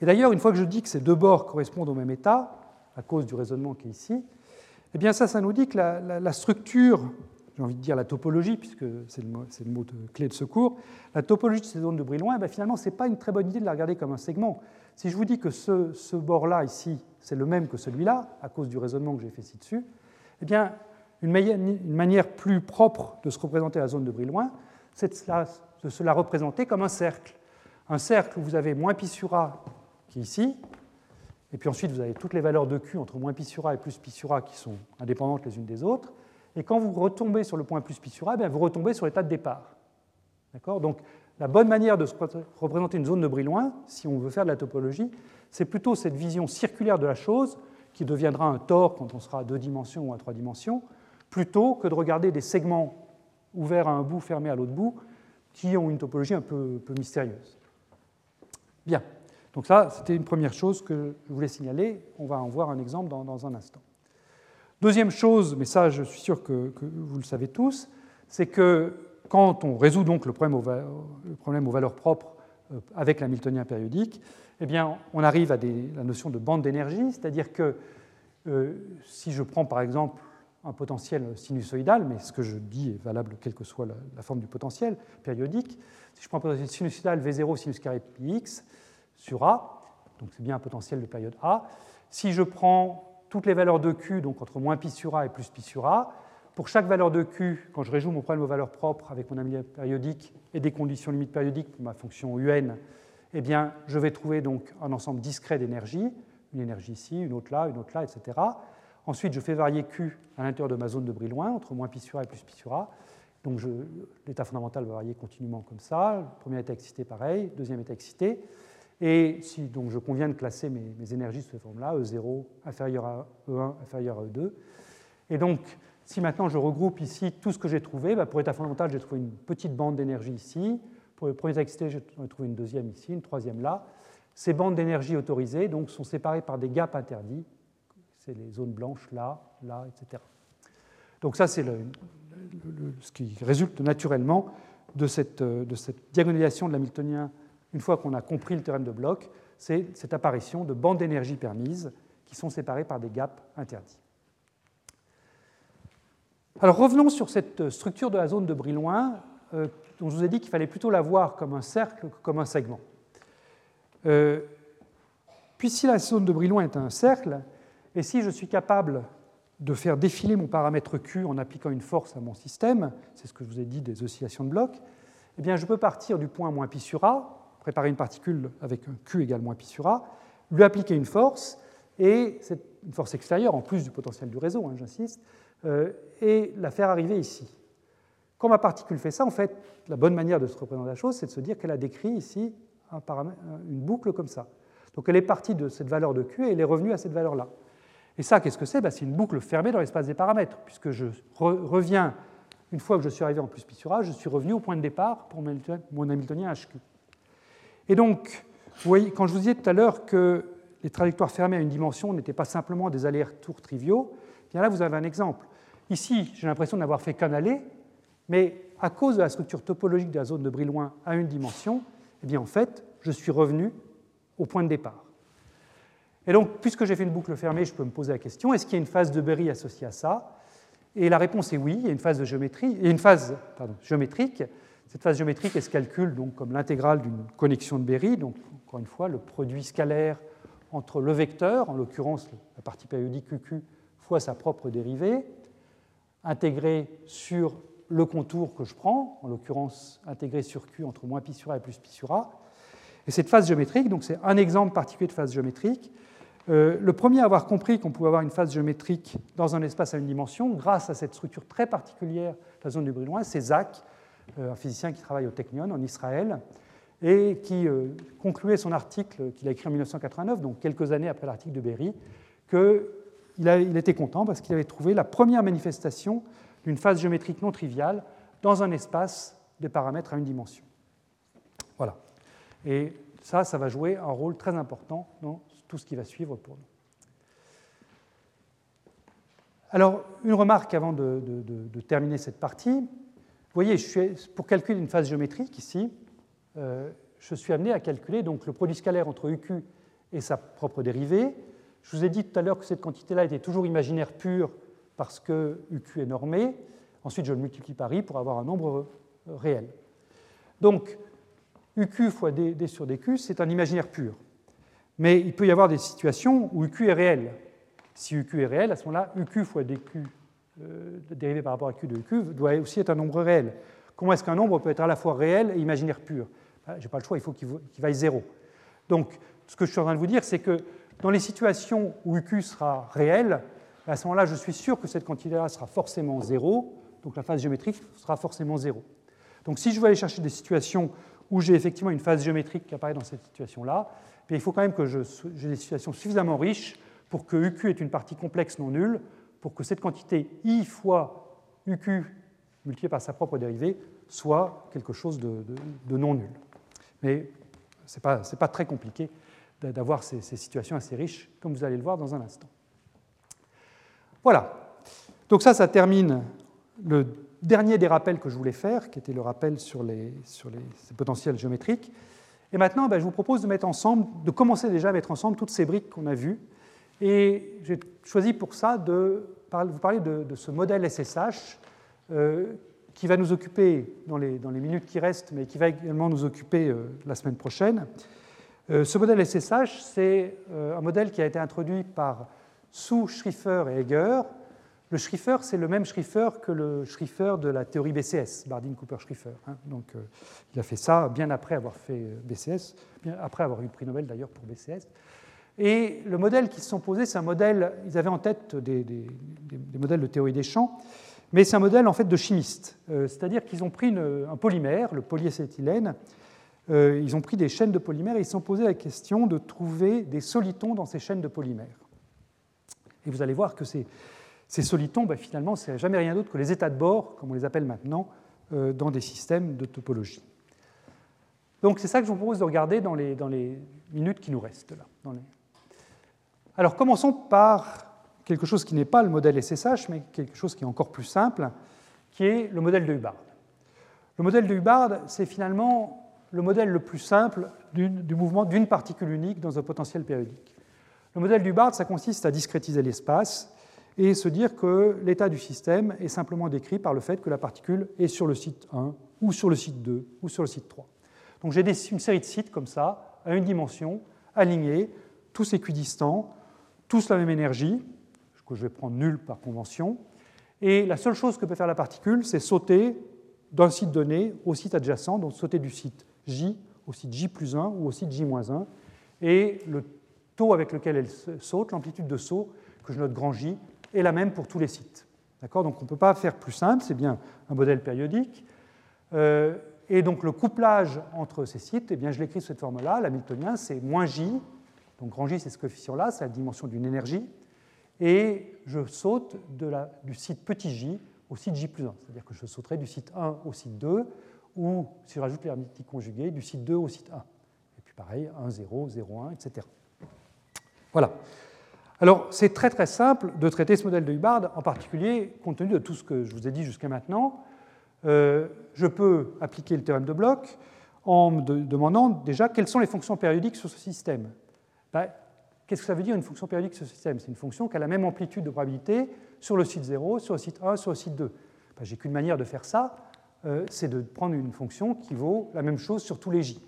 Et d'ailleurs, une fois que je dis que ces deux bords correspondent au même état, à cause du raisonnement qui est ici, eh bien ça, ça nous dit que la, structure, j'ai envie de dire la topologie, puisque c'est le, mot de, clé de secours, la topologie de ces zones de Brillouin, eh finalement, ce n'est pas une très bonne idée de la regarder comme un segment. Si je vous dis que ce, ce bord-là, ici, c'est le même que celui-là, à cause du raisonnement que j'ai fait ci-dessus, eh bien, une, manière plus propre de se représenter la zone de Brillouin, c'est de se la représenter comme un cercle. Un cercle où vous avez moins pi sur a qui est ici. Et puis ensuite, vous avez toutes les valeurs de Q entre moins pi sur A et plus pi sur A qui sont indépendantes les unes des autres. Et quand vous retombez sur le point plus pi bien, vous retombez sur l'état de départ. Donc, la bonne manière de se représenter une zone de Brillouin, si on veut faire de la topologie, c'est plutôt cette vision circulaire de la chose qui deviendra un tore quand on sera à deux dimensions ou à trois dimensions, plutôt que de regarder des segments ouverts à un bout, fermés à l'autre bout, qui ont une topologie un peu mystérieuse. Bien, donc ça, c'était une première chose que je voulais signaler. On va en voir un exemple dans, un instant. Deuxième chose, mais ça, je suis sûr que, vous le savez tous, c'est que quand on résout donc le problème le problème aux valeurs propres euh, avec l'hamiltonien périodique, eh bien, on arrive à la notion de bande d'énergie, c'est-à-dire que euh, si je prends par exemple un potentiel sinusoïdal, mais ce que je dis est valable quelle que soit la, forme du potentiel périodique, si je prends un potentiel sinusoïdal V0 sinus carré πx sur A, donc c'est bien un potentiel de période A, si je prends toutes les valeurs de Q, donc entre moins pi sur A et plus pi sur A, pour chaque valeur de Q, quand je réjoue mon problème aux valeurs propres avec mon ami périodique et des conditions limites périodiques pour ma fonction UN, eh bien, je vais trouver donc un ensemble discret d'énergie, une énergie ici, une autre là, une autre là, etc. Ensuite, je fais varier Q à l'intérieur de ma zone de loin, entre moins pi sur A et plus pi sur A. Donc l'état fondamental va varier continuellement comme ça. Le premier état excité, pareil. Deuxième état excité. Et si donc, je conviens de classer mes, énergies sous cette forme-là, E0 inférieur à E1 inférieur à E2. Et donc, si maintenant je regroupe ici tout ce que j'ai trouvé, bah, pour état fondamental, j'ai trouvé une petite bande d'énergie ici. Pour le premier état excité, j'ai trouvé une deuxième ici, une troisième là. Ces bandes d'énergie autorisées donc, sont séparées par des gaps interdits c'est les zones blanches là, là, etc. Donc ça, c'est ce qui résulte naturellement de cette diagonalisation de l'hamiltonien une fois qu'on a compris le théorème de Bloch, c'est cette apparition de bandes d'énergie permises qui sont séparées par des gaps interdits. Alors revenons sur cette structure de la zone de Brillouin, euh, dont je vous ai dit qu'il fallait plutôt la voir comme un cercle que comme un segment. Euh, puis si la zone de Brillouin est un cercle, et si je suis capable de faire défiler mon paramètre Q en appliquant une force à mon système, c'est ce que je vous ai dit des oscillations de bloc, eh bien je peux partir du point moins pi sur A, préparer une particule avec un Q égale moins pi sur A, lui appliquer une force, et c'est une force extérieure en plus du potentiel du réseau, hein, j'insiste, euh, et la faire arriver ici. Quand ma particule fait ça, en fait, la bonne manière de se représenter la chose, c'est de se dire qu'elle a décrit ici une boucle comme ça. Donc elle est partie de cette valeur de Q et elle est revenue à cette valeur-là. Et ça, qu'est-ce que c'est? Ben, C'est une boucle fermée dans l'espace des paramètres, puisque je reviens, une fois que je suis arrivé en plus pi sur A, je suis revenu au point de départ pour mon Hamiltonien HQ. Et donc, vous voyez, quand je vous disais tout à l'heure que les trajectoires fermées à une dimension n'étaient pas simplement des allers-retours triviaux, bien là, vous avez un exemple. Ici, j'ai l'impression d'avoir fait qu'un aller, mais à cause de la structure topologique de la zone de Brillouin à une dimension, eh bien, en fait, je suis revenu au point de départ. Et donc, puisque j'ai fait une boucle fermée, je peux me poser la question est-ce qu'il y a une phase de Berry associée à ça? Et la réponse est oui, il y a une phase géométrique. Cette phase géométrique, elle se calcule donc comme l'intégrale d'une connexion de Berry, donc encore une fois, le produit scalaire entre le vecteur, en l'occurrence la partie périodique QQ, fois sa propre dérivée, intégré sur le contour que je prends, en l'occurrence intégré sur Q entre moins pi sur A et plus pi sur A. Et cette phase géométrique, donc c'est un exemple particulier de phase géométrique, euh, le premier à avoir compris qu'on pouvait avoir une phase géométrique dans un espace à une dimension, grâce à cette structure très particulière de la zone du Brillouin, c'est Zach, un physicien qui travaille au Technion en Israël, et qui euh, concluait son article qu'il a écrit en 1989, donc quelques années après l'article de Berry, qu'il il était content parce qu'il avait trouvé la première manifestation d'une phase géométrique non triviale dans un espace de paramètres à une dimension. Voilà. Et ça, ça va jouer un rôle très important dans tout ce qui va suivre pour nous. Alors, une remarque avant de, terminer cette partie. Voyez, pour calculer une phase géométrique ici, euh, je suis amené à calculer donc, le produit scalaire entre UQ et sa propre dérivée. Je vous ai dit tout à l'heure que cette quantité-là était toujours imaginaire pure parce que UQ est normé. Ensuite, je le multiplie par I pour avoir un nombre euh, réel. Donc, UQ fois D, D sur DQ, c'est un imaginaire pur. Mais il peut y avoir des situations où UQ est réel. Si UQ est réel, à ce moment-là, UQ fois DQ euh, par rapport à Q de UQ doit aussi être un nombre réel. Comment est-ce qu'un nombre peut être à la fois réel et imaginaire pur? Ben, Je n'ai pas le choix, il faut qu'il vaille zéro. Donc, ce que je suis en train de vous dire, c'est que dans les situations où UQ sera réel, à ce moment-là, je suis sûr que cette quantité-là sera forcément zéro, donc la phase géométrique sera forcément zéro. Donc si je veux aller chercher des situations où j'ai effectivement une phase géométrique qui apparaît dans cette situation-là, il faut quand même que j'ai des situations suffisamment riches pour que UQ est une partie complexe non nulle, pour que cette quantité I fois UQ multipliée par sa propre dérivée soit quelque chose de, non nul. Mais ce n'est pas, pas, très compliqué d'avoir ces, situations assez riches, comme vous allez le voir dans un instant. Voilà. Donc ça, ça termine le dernier des rappels que je voulais faire, qui était le rappel sur les, sur les potentiels géométriques. Et maintenant, ben, je vous propose de mettre ensemble, de commencer déjà à mettre ensemble toutes ces briques qu'on a vues. Et choisi pour ça de vous parler de, ce modèle SSH euh, qui va nous occuper dans les, minutes qui restent, mais qui va également nous occuper euh, la semaine prochaine. Euh, ce modèle SSH, c'est un modèle qui a été introduit par Sue, Schriffer et Egger le Schriffer, c'est le même Schriffer que le Schriffer de la théorie BCS, Bardeen-Cooper-Schriffer. Hein. Donc, il a fait ça bien après avoir fait BCS, après avoir eu le prix Nobel d'ailleurs pour BCS. Et le modèle qu'ils se sont posés, c'est un modèle, ils avaient en tête des, modèles de théorie des champs, mais c'est un modèle en fait de chimistes. Euh, c'est-à-dire qu'ils ont pris un polymère, le polyacétylène, ils ont pris des chaînes de polymères et ils se sont posés la question de trouver des solitons dans ces chaînes de polymères. Et vous allez voir que ces solitons, ben, finalement, ce n'est jamais rien d'autre que les états de bord, comme on les appelle maintenant, euh, dans des systèmes de topologie. Donc c'est ça que je vous propose de regarder dans les, dans les minutes qui nous restent. Là, Alors commençons par quelque chose qui n'est pas le modèle SSH, mais quelque chose qui est encore plus simple, qui est le modèle de Hubbard. Le modèle de Hubbard, c'est finalement le modèle le plus simple du mouvement d'une particule unique dans un potentiel périodique. Le modèle de Hubbard, ça consiste à discrétiser l'espace et se dire que l'état du système est simplement décrit par le fait que la particule est sur le site 1 ou sur le site 2 ou sur le site 3. Donc j'ai une série de sites comme ça, à une dimension, alignés, tous équidistants, tous la même énergie, que je vais prendre nul par convention, et la seule chose que peut faire la particule, c'est sauter d'un site donné au site adjacent, donc sauter du site J au site J plus 1 ou au site J moins 1, et le taux avec lequel elle saute, l'amplitude de saut, que je note grand J, est la même pour tous les sites. Donc on ne peut pas faire plus simple, c'est bien un modèle périodique. Euh, et donc le couplage entre ces sites, eh bien, je l'écris sous cette forme-là, l'hamiltonien, c'est moins J, donc grand J c'est ce coefficient-là, c'est la dimension d'une énergie, et je saute du site petit j au site j plus 1, c'est-à-dire que je sauterai du site 1 au site 2, ou si je rajoute l'hermétique conjuguée, du site 2 au site 1. Et puis pareil, 1, 0, 0, 1, etc. Voilà. Alors, c'est très très simple de traiter ce modèle de Hubbard, en particulier compte tenu de tout ce que je vous ai dit jusqu'à maintenant. Euh, je peux appliquer le théorème de Bloch en me demandant déjà quelles sont les fonctions périodiques sur ce système. Ben, qu'est-ce que ça veut dire une fonction périodique sur ce système? C'est une fonction qui a la même amplitude de probabilité sur le site 0, sur le site 1, sur le site 2. Ben, J'ai qu'une manière de faire ça, euh, c'est de prendre une fonction qui vaut la même chose sur tous les j.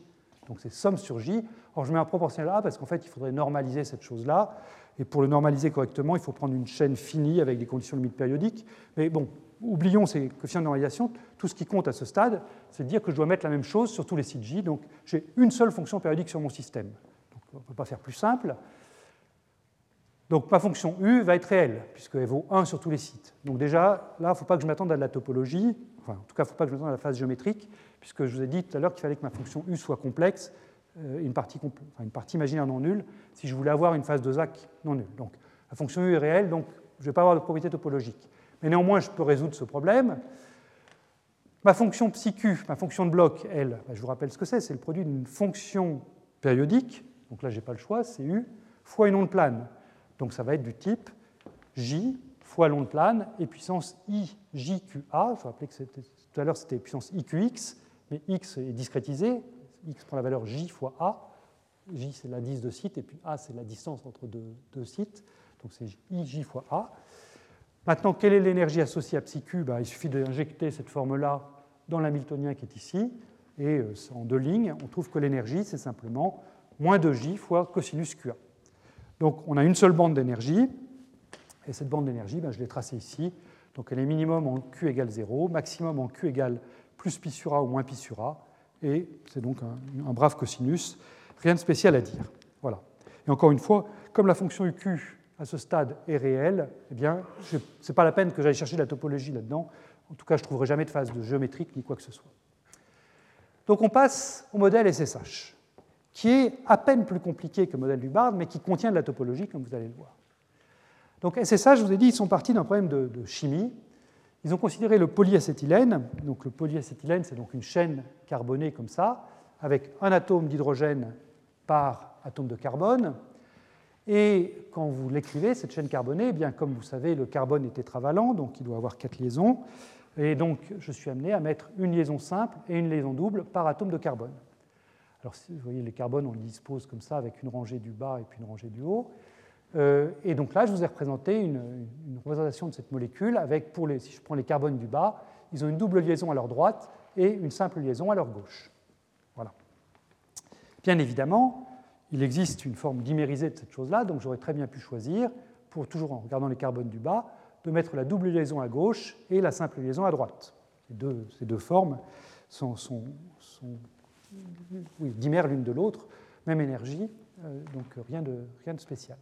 Donc c'est somme sur j. Or, je mets un proportionnel A parce qu'en fait, il faudrait normaliser cette chose-là. Et pour le normaliser correctement, il faut prendre une chaîne finie avec des conditions limites périodiques. Mais bon, oublions ces coefficients de normalisation. Tout ce qui compte à ce stade, c'est de dire que je dois mettre la même chose sur tous les sites J. Donc j'ai une seule fonction périodique sur mon système. On ne peut pas faire plus simple. Donc ma fonction U va être réelle, puisqu'elle vaut 1 sur tous les sites. Donc déjà, là, il ne faut pas que je m'attende à de la topologie. Enfin, en tout cas, il ne faut pas que je m'attende à la phase géométrique, puisque je vous ai dit tout à l'heure qu'il fallait que ma fonction U soit complexe. Euh, une partie, imaginaire non nulle si je voulais avoir une phase de Zach non nulle. Donc la fonction U est réelle, donc je ne vais pas avoir de propriété topologique. Mais néanmoins, je peux résoudre ce problème. Ma fonction psi q, ma fonction de bloc, elle, ben, je vous rappelle ce que c'est, c'est le produit d'une fonction périodique, donc là je n'ai pas le choix, c'est U, fois une onde plane. Donc ça va être du type J fois l'onde plane et puissance I, J. Je vous rappelle que tout à l'heure c'était puissance IQX, mais X est discrétisé, x prend la valeur j fois a. j, c'est l'indice de site, et puis a, c'est la distance entre deux, sites. Donc c'est ij fois a. Maintenant, quelle est l'énergie associée à q? Ben, Il suffit d'injecter cette forme-là dans l'hamiltonien qui est ici, et euh, en deux lignes, on trouve que l'énergie, c'est simplement moins 2j fois cosinus qa. Donc on a une seule bande d'énergie, et cette bande d'énergie, ben, je l'ai tracée ici. Donc elle est minimum en q égale 0, maximum en q égale plus pi sur a ou moins pi sur a, et c'est donc un, brave cosinus. Rien de spécial à dire. Voilà. Et encore une fois, comme la fonction UQ à ce stade est réelle, eh bien, ce n'est pas la peine que j'aille chercher la topologie là-dedans. En tout cas, je ne trouverai jamais de phase de géométrique ni quoi que ce soit. Donc on passe au modèle SSH, qui est à peine plus compliqué que le modèle du Bard, mais qui contient de la topologie, comme vous allez le voir. Donc SSH, je vous ai dit, ils sont partis d'un problème de, chimie. Ils ont considéré le polyacétylène. Donc le polyacétylène, c'est donc une chaîne carbonée comme ça, avec un atome d'hydrogène par atome de carbone. Et quand vous l'écrivez, cette chaîne carbonée, eh bien, comme vous savez, le carbone est tétravalent, donc il doit avoir quatre liaisons. Et donc, je suis amené à mettre une liaison simple et une liaison double par atome de carbone. Alors, vous voyez, les carbones, on les dispose comme ça, avec une rangée du bas et puis une rangée du haut. Euh, et donc là, je vous ai représenté une, représentation de cette molécule avec, si je prends les carbones du bas, ils ont une double liaison à leur droite et une simple liaison à leur gauche. Voilà. Bien évidemment, il existe une forme dimérisée de cette chose-là, donc j'aurais très bien pu choisir, pour toujours en regardant les carbones du bas, de mettre la double liaison à gauche et la simple liaison à droite. Ces deux, formes sont oui, dimèrent l'une de l'autre, même énergie, euh, donc rien de, rien de spécial.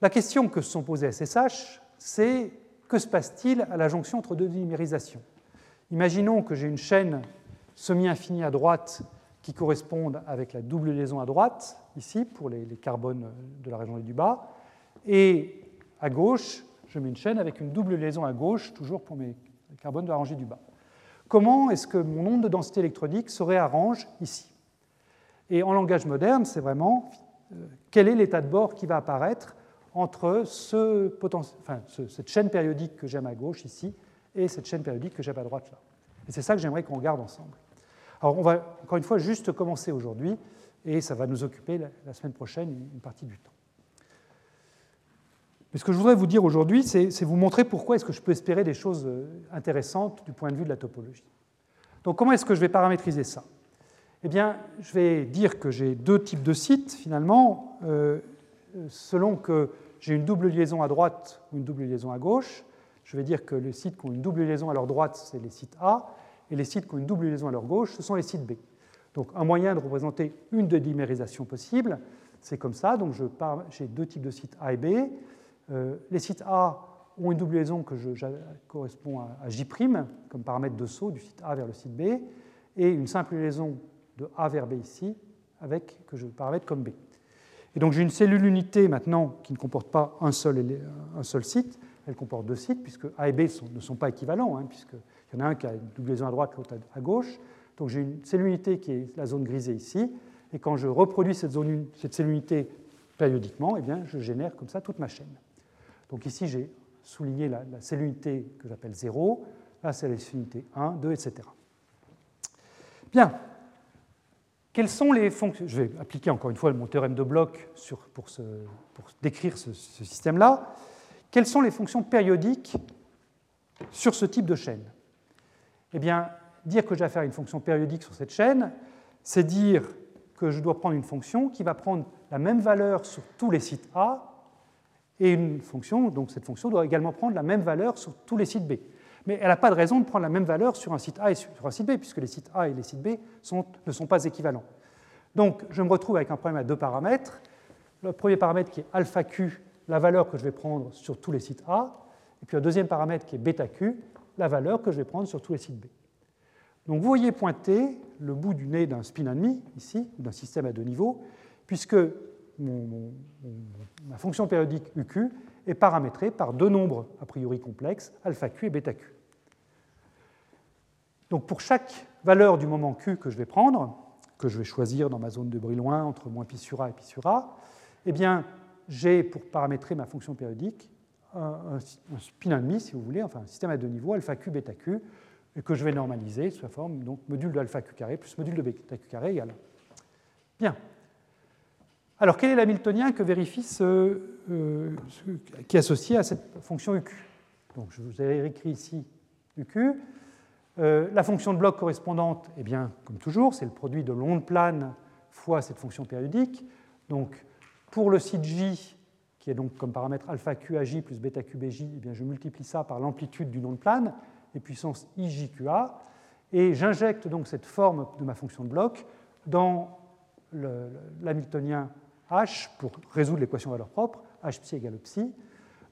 La question que se sont posées SSH, c'est que se passe-t-il à la jonction entre deux dimérisations Imaginons que j'ai une chaîne semi-infinie à droite qui correspondent avec la double liaison à droite, ici, pour les, carbones de la région du bas, et à gauche, je mets une chaîne avec une double liaison à gauche, toujours pour mes carbones de la rangée du bas. Comment est-ce que mon onde de densité électronique se réarrange ici? Et en langage moderne, c'est vraiment euh, quel est l'état de bord qui va apparaître entre cette chaîne périodique que j'aime à gauche ici et cette chaîne périodique que j'aime à droite là? Et c'est ça que j'aimerais qu'on regarde ensemble. Alors on va encore une fois juste commencer aujourd'hui et ça va nous occuper la, semaine prochaine une partie du temps. Mais ce que je voudrais vous dire aujourd'hui, c'est vous montrer pourquoi est-ce que je peux espérer des choses euh, intéressantes du point de vue de la topologie. Donc comment est-ce que je vais paramétriser ça? Eh bien, je vais dire que j'ai deux types de sites finalement, euh, selon que j'ai une double liaison à droite ou une double liaison à gauche. Je vais dire que les sites qui ont une double liaison à leur droite, c'est les sites A, et les sites qui ont une double liaison à leur gauche, ce sont les sites B. Donc un moyen de représenter une de dimérisation possible, c'est comme ça. Donc j'ai deux types de sites A et B. Euh, les sites A ont une double liaison que je, correspond à, J', comme paramètre de saut du site A vers le site B, et une simple liaison de A vers B ici, avec que je paramètre comme B. Et donc j'ai une cellule unité maintenant qui ne comporte pas un seul, un seul site, elle comporte deux sites, puisque A et B ne sont pas équivalents, hein, puisque il y en a un qui a une double liaison à droite, l'autre à gauche. Donc j'ai une cellule unité qui est la zone grisée ici. Et quand je reproduis cette, zone, cette cellule unité périodiquement, eh bien, je génère comme ça toute ma chaîne. Donc ici, j'ai souligné la, unité que j'appelle 0. Là, c'est la cellule unité 1, 2, etc. Bien. Quelles sont les fonctions? Je vais appliquer encore une fois mon théorème de Bloch sur, pour, décrire ce, ce système-là. Quelles sont les fonctions périodiques sur ce type de chaîne? Eh bien, dire que je vais faire une fonction périodique sur cette chaîne, c'est dire que je dois prendre une fonction qui va prendre la même valeur sur tous les sites A, et une fonction, donc cette fonction doit également prendre la même valeur sur tous les sites B. Mais elle n'a pas de raison de prendre la même valeur sur un site A et sur un site B, puisque les sites A et les sites B ne sont pas équivalents. Donc je me retrouve avec un problème à deux paramètres. Le premier paramètre qui est alpha Q, la valeur que je vais prendre sur tous les sites A, et puis un deuxième paramètre qui est bêta Q, la valeur que je vais prendre sur tous les sites B. Donc vous voyez pointer le bout du nez d'un spin demi, ici, d'un système à deux niveaux, puisque ma fonction périodique UQ est paramétrée par deux nombres a priori complexes, alpha Q et bêta Q. Donc pour chaque valeur du moment Q que je vais prendre, que je vais choisir dans ma zone de Brillouin entre moins pi sur A et pi sur A, eh bien, j'ai pour paramétrer ma fonction périodique un, spin demi, si vous voulez, enfin un système à deux niveaux, alpha q, que je vais normaliser sous la forme donc module de alpha q carré plus module de bêta q carré égale. Bien. Alors, quel est l'hamiltonien que vérifie ce, euh, qui est associé à cette fonction uq Donc, je vous ai écrit ici uq. Euh, la fonction de bloc correspondante, eh bien, comme toujours, c'est le produit de l'onde plane fois cette fonction périodique. Donc, pour le site J, qui est donc comme paramètre alpha QAJ plus bêta QBJ, eh bien je multiplie ça par l'amplitude du nom de plane, et puissance IJQA, et j'injecte donc cette forme de ma fonction de bloc dans l'hamiltonien H pour résoudre l'équation valeur propre, H psi égale psi.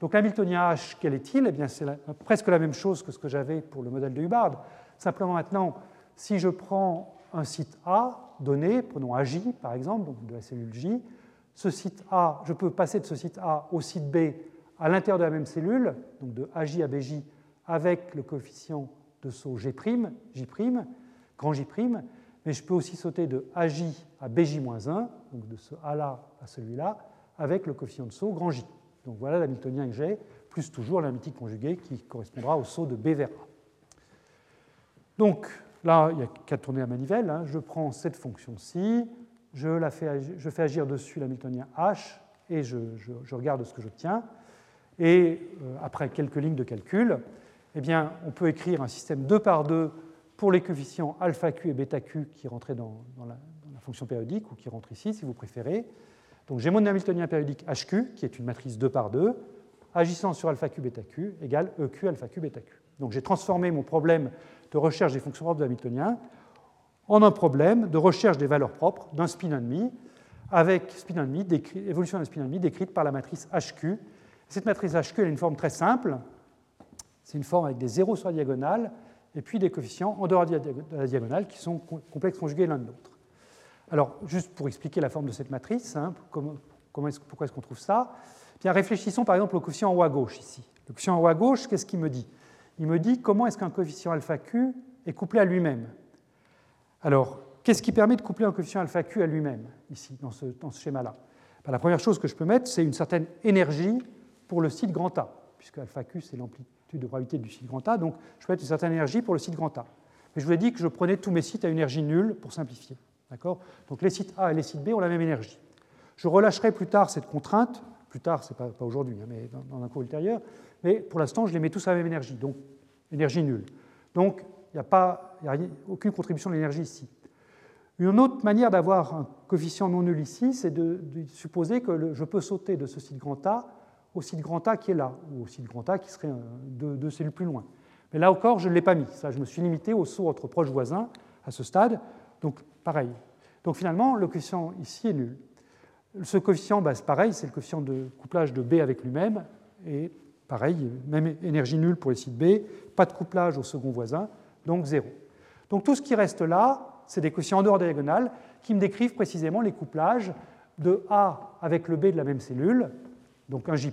Donc l'hamiltonien H, quel est-il? Eh c'est presque la même chose que ce que j'avais pour le modèle de Hubbard. Simplement maintenant, si je prends un site A donné, prenons AJ par exemple, donc de la cellule J, ce site A, je peux passer de ce site A au site B à l'intérieur de la même cellule, donc de AJ à BJ, avec le coefficient de saut G', J', grand J', mais je peux aussi sauter de AJ à BJ-1, donc de ce A-là à celui-là, avec le coefficient de saut grand J. Donc voilà l'hamiltonien que j'ai, plus toujours l'hermétique conjuguée qui correspondra au saut de B vers A. Donc là, il n'y a qu'à tourner la manivelle. Hein. Je prends cette fonction-ci, je, la fais agir dessus l'hamiltonien H, et je, regarde ce que j'obtiens. Et euh, après quelques lignes de calcul, eh bien, on peut écrire un système 2 par 2 pour les coefficients alpha q et bêta q qui rentraient dans, la, fonction périodique ou qui rentrent ici si vous préférez. Donc j'ai mon Hamiltonien périodique HQ qui est une matrice 2 par 2 agissant sur alpha q bêta q égale EQ alpha q bêta q. Donc j'ai transformé mon problème de recherche des fonctions propres de Hamiltonien en un problème de recherche des valeurs propres d'un spin ennemi avec spin ennemi, évolution d'un spin ennemi décrite par la matrice HQ. Cette matrice HQ a une forme très simple. C'est une forme avec des zéros sur la diagonale et puis des coefficients en dehors de la diagonale qui sont complexes conjugués l'un de l'autre. Alors, juste pour expliquer la forme de cette matrice, hein, comment, pourquoi est-ce qu'on trouve ça Bien, réfléchissons par exemple au coefficient en haut à gauche ici. Le coefficient en haut à gauche, qu'est-ce qu'il me dit? Il me dit comment est-ce qu'un coefficient alpha q est couplé à lui-même. Alors, qu'est-ce qui permet de coupler un coefficient alpha q à lui-même, ici, dans ce, schéma-là? Ben, La première chose que je peux mettre, c'est une certaine énergie pour le site grand A, puisque alpha q, c'est l'amplitude de gravité du site grand A, donc je peux mettre une certaine énergie pour le site grand A. Mais je vous ai dit que je prenais tous mes sites à énergie nulle pour simplifier. Donc les sites A et les sites B ont la même énergie. Je relâcherai plus tard cette contrainte, plus tard, ce n'est pas, aujourd'hui, hein, mais dans, un cours ultérieur, mais pour l'instant, je les mets tous à la même énergie, donc énergie nulle. Donc il n'y a, pas, a aucune contribution de l'énergie ici. Une autre manière d'avoir un coefficient non nul ici, c'est de, supposer que je peux sauter de ce site grand A au site grand A qui est là, ou au site grand A qui serait deux, cellules plus loin. Mais là encore, je ne l'ai pas mis. Ça, je me suis limité au saut entre proches voisins à ce stade. Donc, pareil. Donc, finalement, le coefficient ici est nul. Ce coefficient, bah, c'est pareil, c'est le coefficient de couplage de B avec lui-même. Et pareil, même énergie nulle pour les sites B, pas de couplage au second voisin, donc 0. Donc, tout ce qui reste là, c'est des coefficients en dehors diagonale qui me décrivent précisément les couplages de A avec le B de la même cellule, donc un J',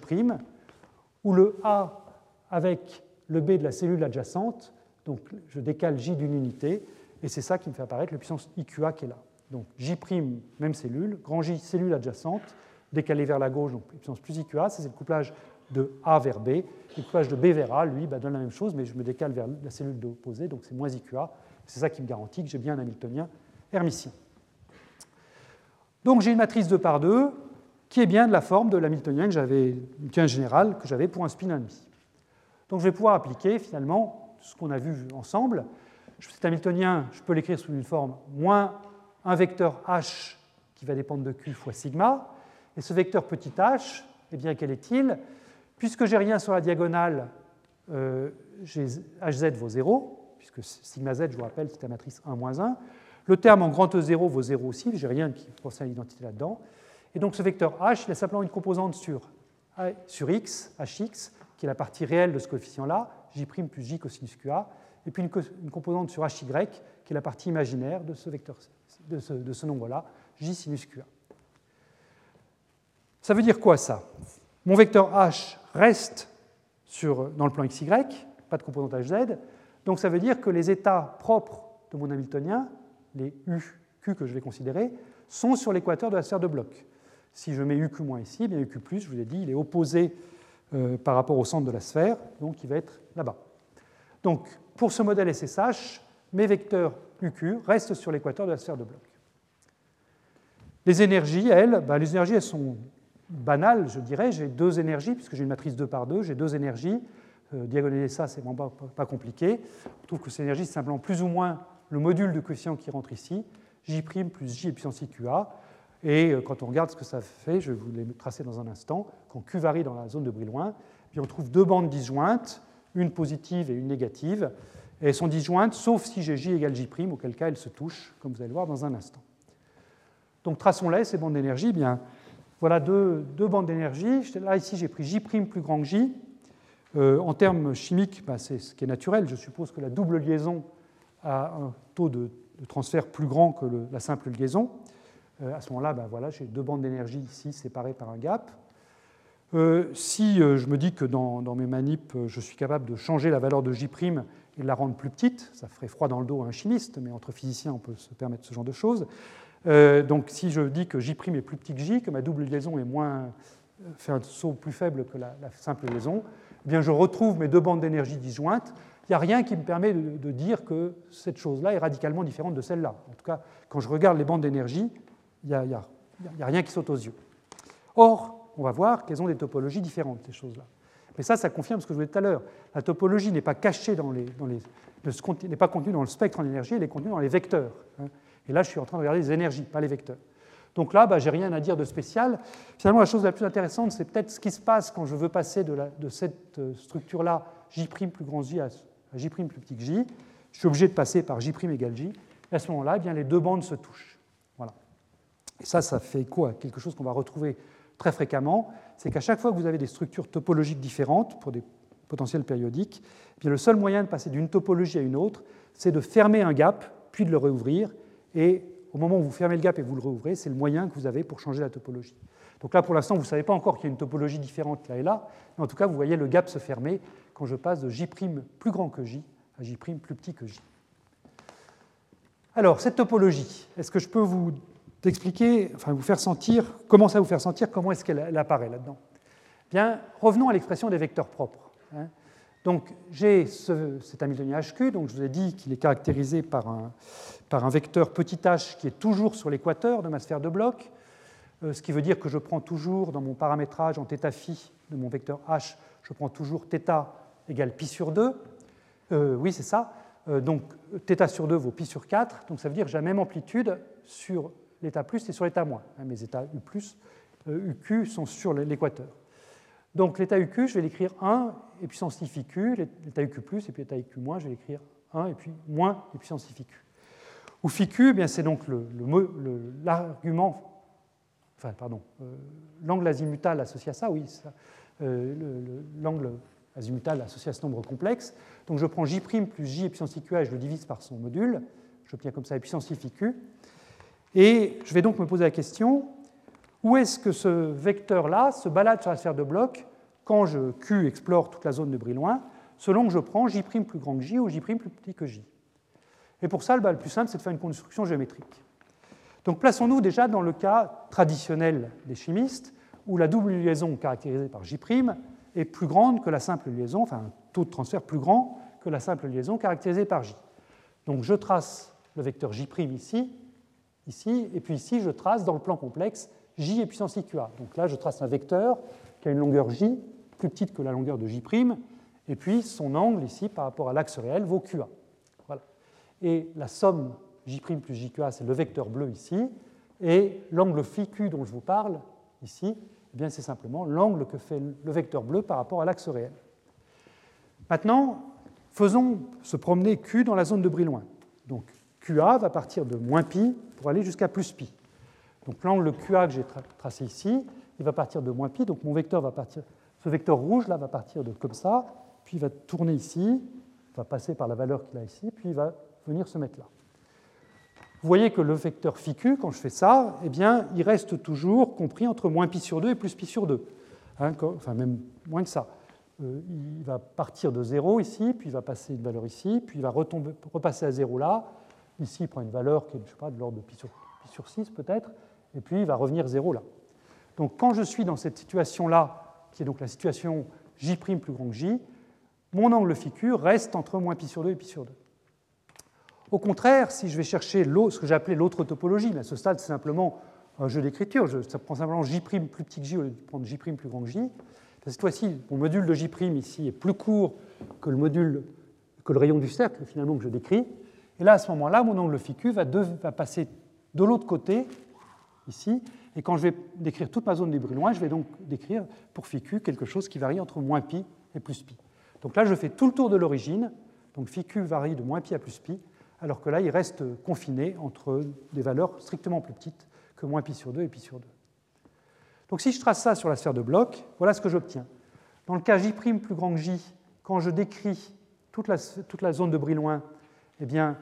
ou le A avec le B de la cellule adjacente, donc je décale J d'une unité, et c'est ça qui me fait apparaître la puissance IQA qui est là. Donc J', même cellule, grand J, cellule adjacente, décalé vers la gauche, donc puissance plus IQA, c'est le couplage de A vers B. Le couplage de B vers A, lui, bah, donne la même chose, mais je me décale vers la cellule opposée, donc c'est moins IQA, c'est ça qui me garantit que j'ai bien un Hamiltonien hermitien. Donc j'ai une matrice 2 par 2 qui est bien de la forme de l'Hamiltonien que j'avais, général que j'avais pour un spin ennemi. Donc je vais pouvoir appliquer finalement ce qu'on a vu ensemble. Cet Hamiltonien, je peux l'écrire sous une forme moins un vecteur h qui va dépendre de q fois sigma. Et ce vecteur petit h, eh bien, quel est-il? Puisque j'ai rien sur la diagonale, euh, hz vaut 0, puisque sigma z, je vous rappelle, c'est la matrice 1 1. Le terme en grand E0 vaut 0 aussi, j'ai rien qui concerne l'identité là-dedans. Et donc ce vecteur h, il a simplement une composante sur, sur x, hx, qui est la partie réelle de ce coefficient-là, j' plus j cosinus qa, et puis une, composante sur hy, qui est la partie imaginaire de ce, vecteur, de ce, nombre-là, j sinus qa. Ça veut dire quoi ça? Mon vecteur h reste sur, dans le plan xy, pas de composante hz, donc ça veut dire que les états propres de mon Hamiltonien, les U, Q que je vais considérer, sont sur l'équateur de la sphère de bloc. Si je mets UQ- ici, eh bien UQ+, je vous ai dit, il est opposé euh, par rapport au centre de la sphère, donc il va être là-bas. Donc pour ce modèle SSH, mes vecteurs UQ restent sur l'équateur de la sphère de bloc. Les énergies, elles, ben, les énergies, elles sont banales, je dirais. J'ai deux énergies, puisque j'ai une matrice 2 par 2, j'ai deux énergies. Euh, diagonaliser ça, c'est vraiment pas, compliqué. On trouve que cette énergie, c'est simplement plus ou moins le module de coefficient qui rentre ici, J' plus J puissance IQA. Et euh, quand on regarde ce que ça fait, je vais vous les tracer dans un instant, quand Q varie dans la zone de Brillouin, puis on trouve deux bandes disjointes, une positive et une négative. Et elles sont disjointes, sauf si j'ai J égale J', auquel cas elles se touchent, comme vous allez le voir dans un instant. Donc traçons-les, ces bandes d'énergie. Eh bien, voilà deux, deux bandes d'énergie. Là, ici, j'ai pris J' plus grand que J, euh, en termes chimiques, bah, c'est ce qui est naturel. Je suppose que la double liaison a un taux de, transfert plus grand que la simple liaison. Euh, à ce moment-là, bah, voilà, j'ai deux bandes d'énergie ici séparées par un gap. Euh, si euh, je me dis que dans, mes manips, je suis capable de changer la valeur de J' et de la rendre plus petite, ça ferait froid dans le dos à un chimiste, mais entre physiciens, on peut se permettre ce genre de choses. donc si je dis que J' est plus petit que J, que ma double liaison est moins, fait un saut plus faible que la, simple liaison, eh bien je retrouve mes deux bandes d'énergie disjointes. Il n'y a rien qui me permet de, dire que cette chose-là est radicalement différente de celle-là. En tout cas, quand je regarde les bandes d'énergie, il n'y a, rien qui saute aux yeux. Or, on va voir qu'elles ont des topologies différentes, ces choses-là. Mais ça, ça confirme ce que je vous disais tout à l'heure. La topologie n'est pas cachée dans contenue dans le spectre en énergie, elle est contenue dans les vecteurs. Hein. Et là, je suis en train de regarder les énergies, pas les vecteurs. Donc là, bah, je n'ai rien à dire de spécial. Finalement, la chose la plus intéressante, c'est peut-être ce qui se passe quand je veux passer de, cette euh, structure-là, J' plus grand J à, J' plus petit que J. Je suis obligé de passer par J' égale J. Et à ce moment-là, eh les deux bandes se touchent. Et ça, ça fait quoi Quelque chose qu'on va retrouver très fréquemment, c'est qu'à chaque fois que vous avez des structures topologiques différentes pour des potentiels périodiques, eh bien le seul moyen de passer d'une topologie à une autre, c'est de fermer un gap, puis de le réouvrir. Et au moment où vous fermez le gap et vous le réouvrez, c'est le moyen que vous avez pour changer la topologie. Donc là, pour l'instant, vous ne savez pas encore qu'il y a une topologie différente là et là, mais en tout cas, vous voyez le gap se fermer quand je passe de J' plus grand que J à J' plus petit que J. Alors, cette topologie, est-ce que je peux vous d'expliquer, enfin vous faire sentir, comment ça vous faire sentir, comment est-ce qu'elle apparaît là-dedans. Bien, revenons à l'expression des vecteurs propres. Hein. Donc j'ai ce, cet Hamiltonien HQ, donc je vous ai dit qu'il est caractérisé par un, par un vecteur petit h qui est toujours sur l'équateur de ma sphère de bloc, euh, ce qui veut dire que je prends toujours dans mon paramétrage en θ phi de mon vecteur h, je prends toujours θ égale pi sur 2. Euh, oui, c'est ça. Euh, donc θ sur 2 vaut pi sur 4, donc ça veut dire que j'ai la même amplitude sur l'état plus est sur l'état moins. Hein, mes états U, euh, UQ sont sur l'équateur. Donc l'état UQ, je vais l'écrire 1 et puissance i q, l'état UQ plus, et puis l'état IQ moins, je vais l'écrire 1 et puis moins et puissance i q. Ou phi eh c'est donc l'argument, enfin pardon, euh, l'angle azimutal associé à ça, oui, euh, l'angle azimutal associé à ce nombre complexe. Donc je prends j' plus j et puissance iq et je le divise par son module, j'obtiens comme ça la puissance. Et je vais donc me poser la question, où est-ce que ce vecteur-là se balade sur la sphère de bloc quand je Q explore toute la zone de Brillouin, selon que je prends J' plus grand que J ou J' plus petit que J? Et pour ça, le plus simple, c'est de faire une construction géométrique. Donc plaçons-nous déjà dans le cas traditionnel des chimistes, où la double liaison caractérisée par J' est plus grande que la simple liaison, enfin un taux de transfert plus grand que la simple liaison caractérisée par J. Donc je trace le vecteur J' ici, ici, et puis ici, je trace dans le plan complexe j et puissance iqa. Donc là, je trace un vecteur qui a une longueur j plus petite que la longueur de j', et puis son angle ici par rapport à l'axe réel vaut qa. Voilà. Et la somme j' plus jqa, c'est le vecteur bleu ici, et l'angle phi q dont je vous parle ici, eh bien c'est simplement l'angle que fait le vecteur bleu par rapport à l'axe réel. Maintenant, faisons se promener q dans la zone de Brillouin. Donc QA va partir de moins pi pour aller jusqu'à plus pi. Donc l'angle QA que j'ai tracé ici, il va partir de moins pi, donc mon vecteur va partir, ce vecteur rouge là va partir de comme ça, puis il va tourner ici, va passer par la valeur qu'il a ici, puis il va venir se mettre là. Vous voyez que le vecteur phi quand je fais ça, eh bien, il reste toujours compris entre moins pi sur 2 et plus pi sur 2. Hein, enfin, même moins que ça. Euh, il va partir de 0 ici, puis il va passer une valeur ici, puis il va retomber, repasser à 0 là, Ici, il prend une valeur qui est je de l'ordre de pi sur, pi sur 6 peut-être, et puis il va revenir 0 là. Donc quand je suis dans cette situation-là, qui est donc la situation j' plus grand que j, mon angle phi reste entre moins pi sur 2 et pi sur 2. Au contraire, si je vais chercher ce que appelé l'autre topologie, mais à ce stade c'est simplement un jeu d'écriture, ça prend simplement j' plus petit que j au lieu de prendre j' plus grand que j. Cette fois-ci, mon module de j' ici est plus court que le rayon du cercle finalement que je décris. Et là, à ce moment-là, mon angle phi va, va passer de l'autre côté, ici, et quand je vais décrire toute ma zone des loin, je vais donc décrire pour phi quelque chose qui varie entre moins pi et plus pi. Donc là, je fais tout le tour de l'origine, donc phi varie de moins pi à plus pi, alors que là, il reste confiné entre des valeurs strictement plus petites que moins pi sur 2 et pi sur 2. Donc si je trace ça sur la sphère de bloc, voilà ce que j'obtiens. Dans le cas J' plus grand que J, quand je décris toute la, toute la zone de Brillouin eh bien,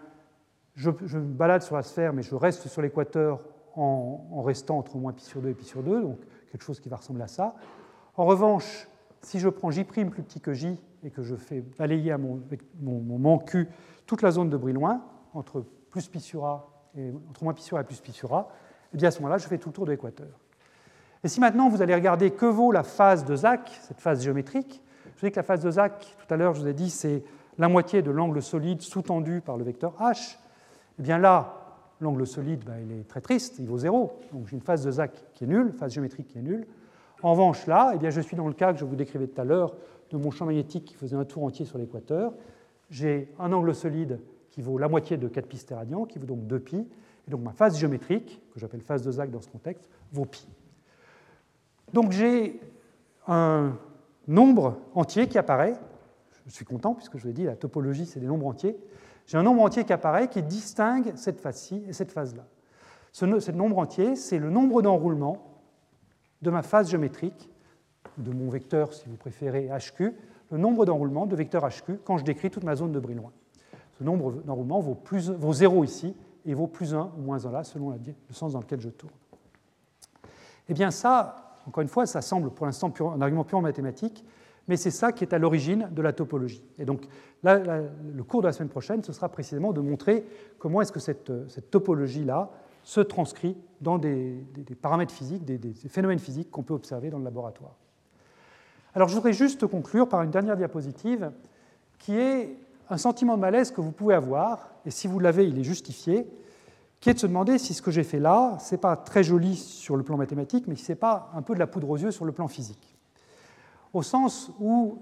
je, me balade sur la sphère, mais je reste sur l'équateur en, restant entre moins pi sur 2 et pi sur 2, donc quelque chose qui va ressembler à ça. En revanche, si je prends J' plus petit que J et que je fais balayer à mon, mon, Q toute la zone de bruit loin, entre plus pi sur A et entre moins pi sur A et plus pi sur A, eh bien à ce moment-là, je fais tout le tour de l'équateur. Et si maintenant vous allez regarder que vaut la phase de Zach, cette phase géométrique, je dis que la phase de Zach, tout à l'heure, je vous ai dit, c'est la moitié de l'angle solide sous-tendu par le vecteur h. Eh bien là, l'angle solide, ben, il est très triste, il vaut 0. Donc j'ai une phase de Zach qui est nulle, phase géométrique qui est nulle. En revanche, là, eh bien, je suis dans le cas que je vous décrivais tout à l'heure de mon champ magnétique qui faisait un tour entier sur l'équateur. J'ai un angle solide qui vaut la moitié de 4 pi stéradian, qui vaut donc 2 pi. Et donc ma phase géométrique, que j'appelle phase de Zach dans ce contexte, vaut pi. Donc j'ai un nombre entier qui apparaît. Je suis content puisque je vous ai dit la topologie c'est des nombres entiers. J'ai un nombre entier qui apparaît qui distingue cette phase-ci et cette phase-là. Ce, nombre entier, c'est le nombre d'enroulements de ma phase géométrique, de mon vecteur, si vous préférez, HQ, le nombre d'enroulements de vecteur HQ quand je décris toute ma zone de bruit loin. Ce nombre d'enroulements vaut, vaut 0 ici et vaut plus 1 ou moins 1 là, selon le sens dans lequel je tourne. Eh bien ça, encore une fois, ça semble pour l'instant un argument purement mathématique, mais c'est ça qui est à l'origine de la topologie. Et donc le cours de la semaine prochaine, ce sera précisément de montrer comment est-ce que cette, cette topologie-là se transcrit dans des, paramètres physiques, des, phénomènes physiques qu'on peut observer dans le laboratoire. Alors je voudrais juste conclure par une dernière diapositive qui est un sentiment de malaise que vous pouvez avoir, et si vous l'avez, il est justifié, qui est de se demander si ce que j'ai fait là, ce n'est pas très joli sur le plan mathématique, mais si ce n'est pas un peu de la poudre aux yeux sur le plan physique. Au sens où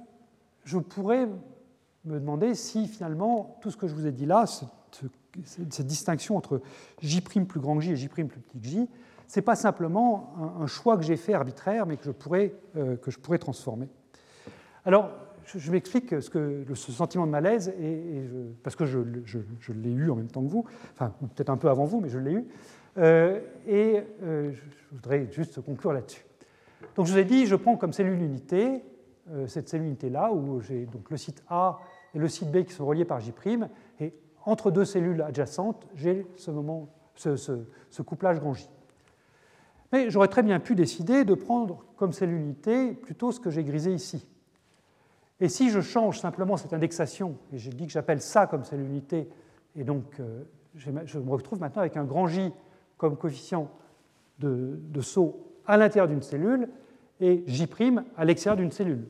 je pourrais me demander si finalement tout ce que je vous ai dit là, cette distinction entre J' plus grand J et J' plus petit que J, ce n'est pas simplement un, choix que j'ai fait arbitraire, mais que je pourrais, euh, que je pourrais transformer. Alors, je, m'explique ce, que, ce sentiment de malaise, et, parce que je, l'ai eu en même temps que vous, enfin, peut-être un peu avant vous, mais je l'ai eu, euh, et euh, je voudrais juste conclure là-dessus. Donc, je vous ai dit, je prends comme cellule unité cette cellule unité-là, où j'ai donc le site A et le site B qui sont reliés par J', et entre deux cellules adjacentes, j'ai ce, moment, ce, couplage grand J. Mais j'aurais très bien pu décider de prendre comme cellule unité plutôt ce que j'ai grisé ici. Et si je change simplement cette indexation, et j'ai dit que j'appelle ça comme cellule unité, et donc euh, je me retrouve maintenant avec un grand J comme coefficient de saut à l'intérieur d'une cellule et J' à l'extérieur d'une cellule.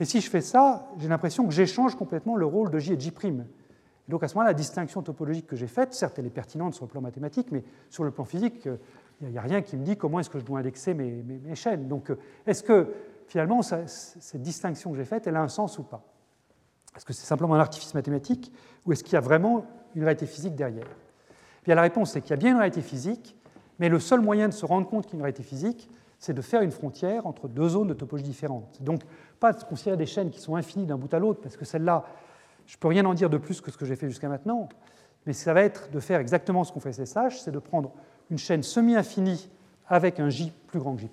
Et si je fais ça, j'ai l'impression que j'échange complètement le rôle de J et J'. Et donc à ce moment-là, la distinction topologique que j'ai faite, certes, elle est pertinente sur le plan mathématique, mais sur le plan physique, euh, il n'y a rien qui me dit comment est-ce que je dois indexer mes, chaînes. Donc euh, est-ce que finalement, cette distinction que j'ai faite, elle a un sens ou pas? Est-ce que c'est simplement un artifice mathématique ou est-ce qu'il y a vraiment une réalité physique derrière? Bien, la réponse, c'est qu'il y a bien une réalité physique, mais le seul moyen de se rendre compte qu'il y a une réalité physique, c'est de faire une frontière entre deux zones de topologie différentes. Donc, pas de considérer des chaînes qui sont infinies d'un bout à l'autre, parce que celles-là, je ne peux rien en dire de plus que ce que j'ai fait jusqu'à maintenant, mais ça va être de faire exactement ce qu'on fait SSH, c'est de prendre une chaîne semi-infinie avec un J plus grand que J',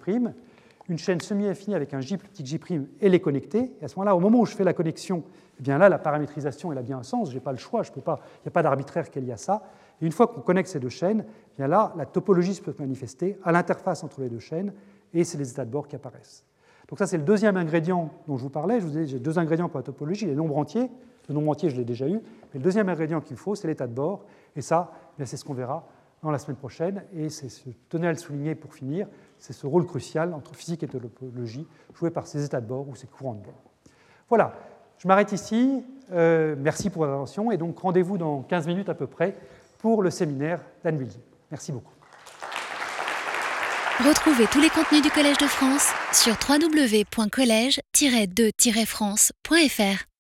une chaîne semi-infinie avec un J plus petit que J' et les connecter. Et à ce moment-là, au moment où je fais la connexion, eh bien là, la paramétrisation a bien un sens, je n'ai pas le choix, il n'y a pas d'arbitraire qu'elle y a ça. Et une fois qu'on connecte ces deux chaînes, eh bien là, la topologie peut se manifester à l'interface entre les deux chaînes, et c'est les états de bord qui apparaissent. Donc ça, c'est le deuxième ingrédient dont je vous parlais. Je vous ai j'ai deux ingrédients pour la topologie, les nombres entiers le nombre entier, je l'ai déjà eu. Mais le deuxième ingrédient qu'il faut, c'est l'état de bord. Et ça, eh c'est ce qu'on verra dans la semaine prochaine. Et c'est ce tenez à le souligner pour finir, c'est ce rôle crucial entre physique et topologie joué par ces états de bord ou ces courants de bord. Voilà, je m'arrête ici. Euh, merci pour votre attention. Et donc rendez-vous dans 15 minutes à peu près pour le séminaire d'Anne. Merci beaucoup. Retrouvez tous les contenus du Collège de France sur www.colège-2-france.fr.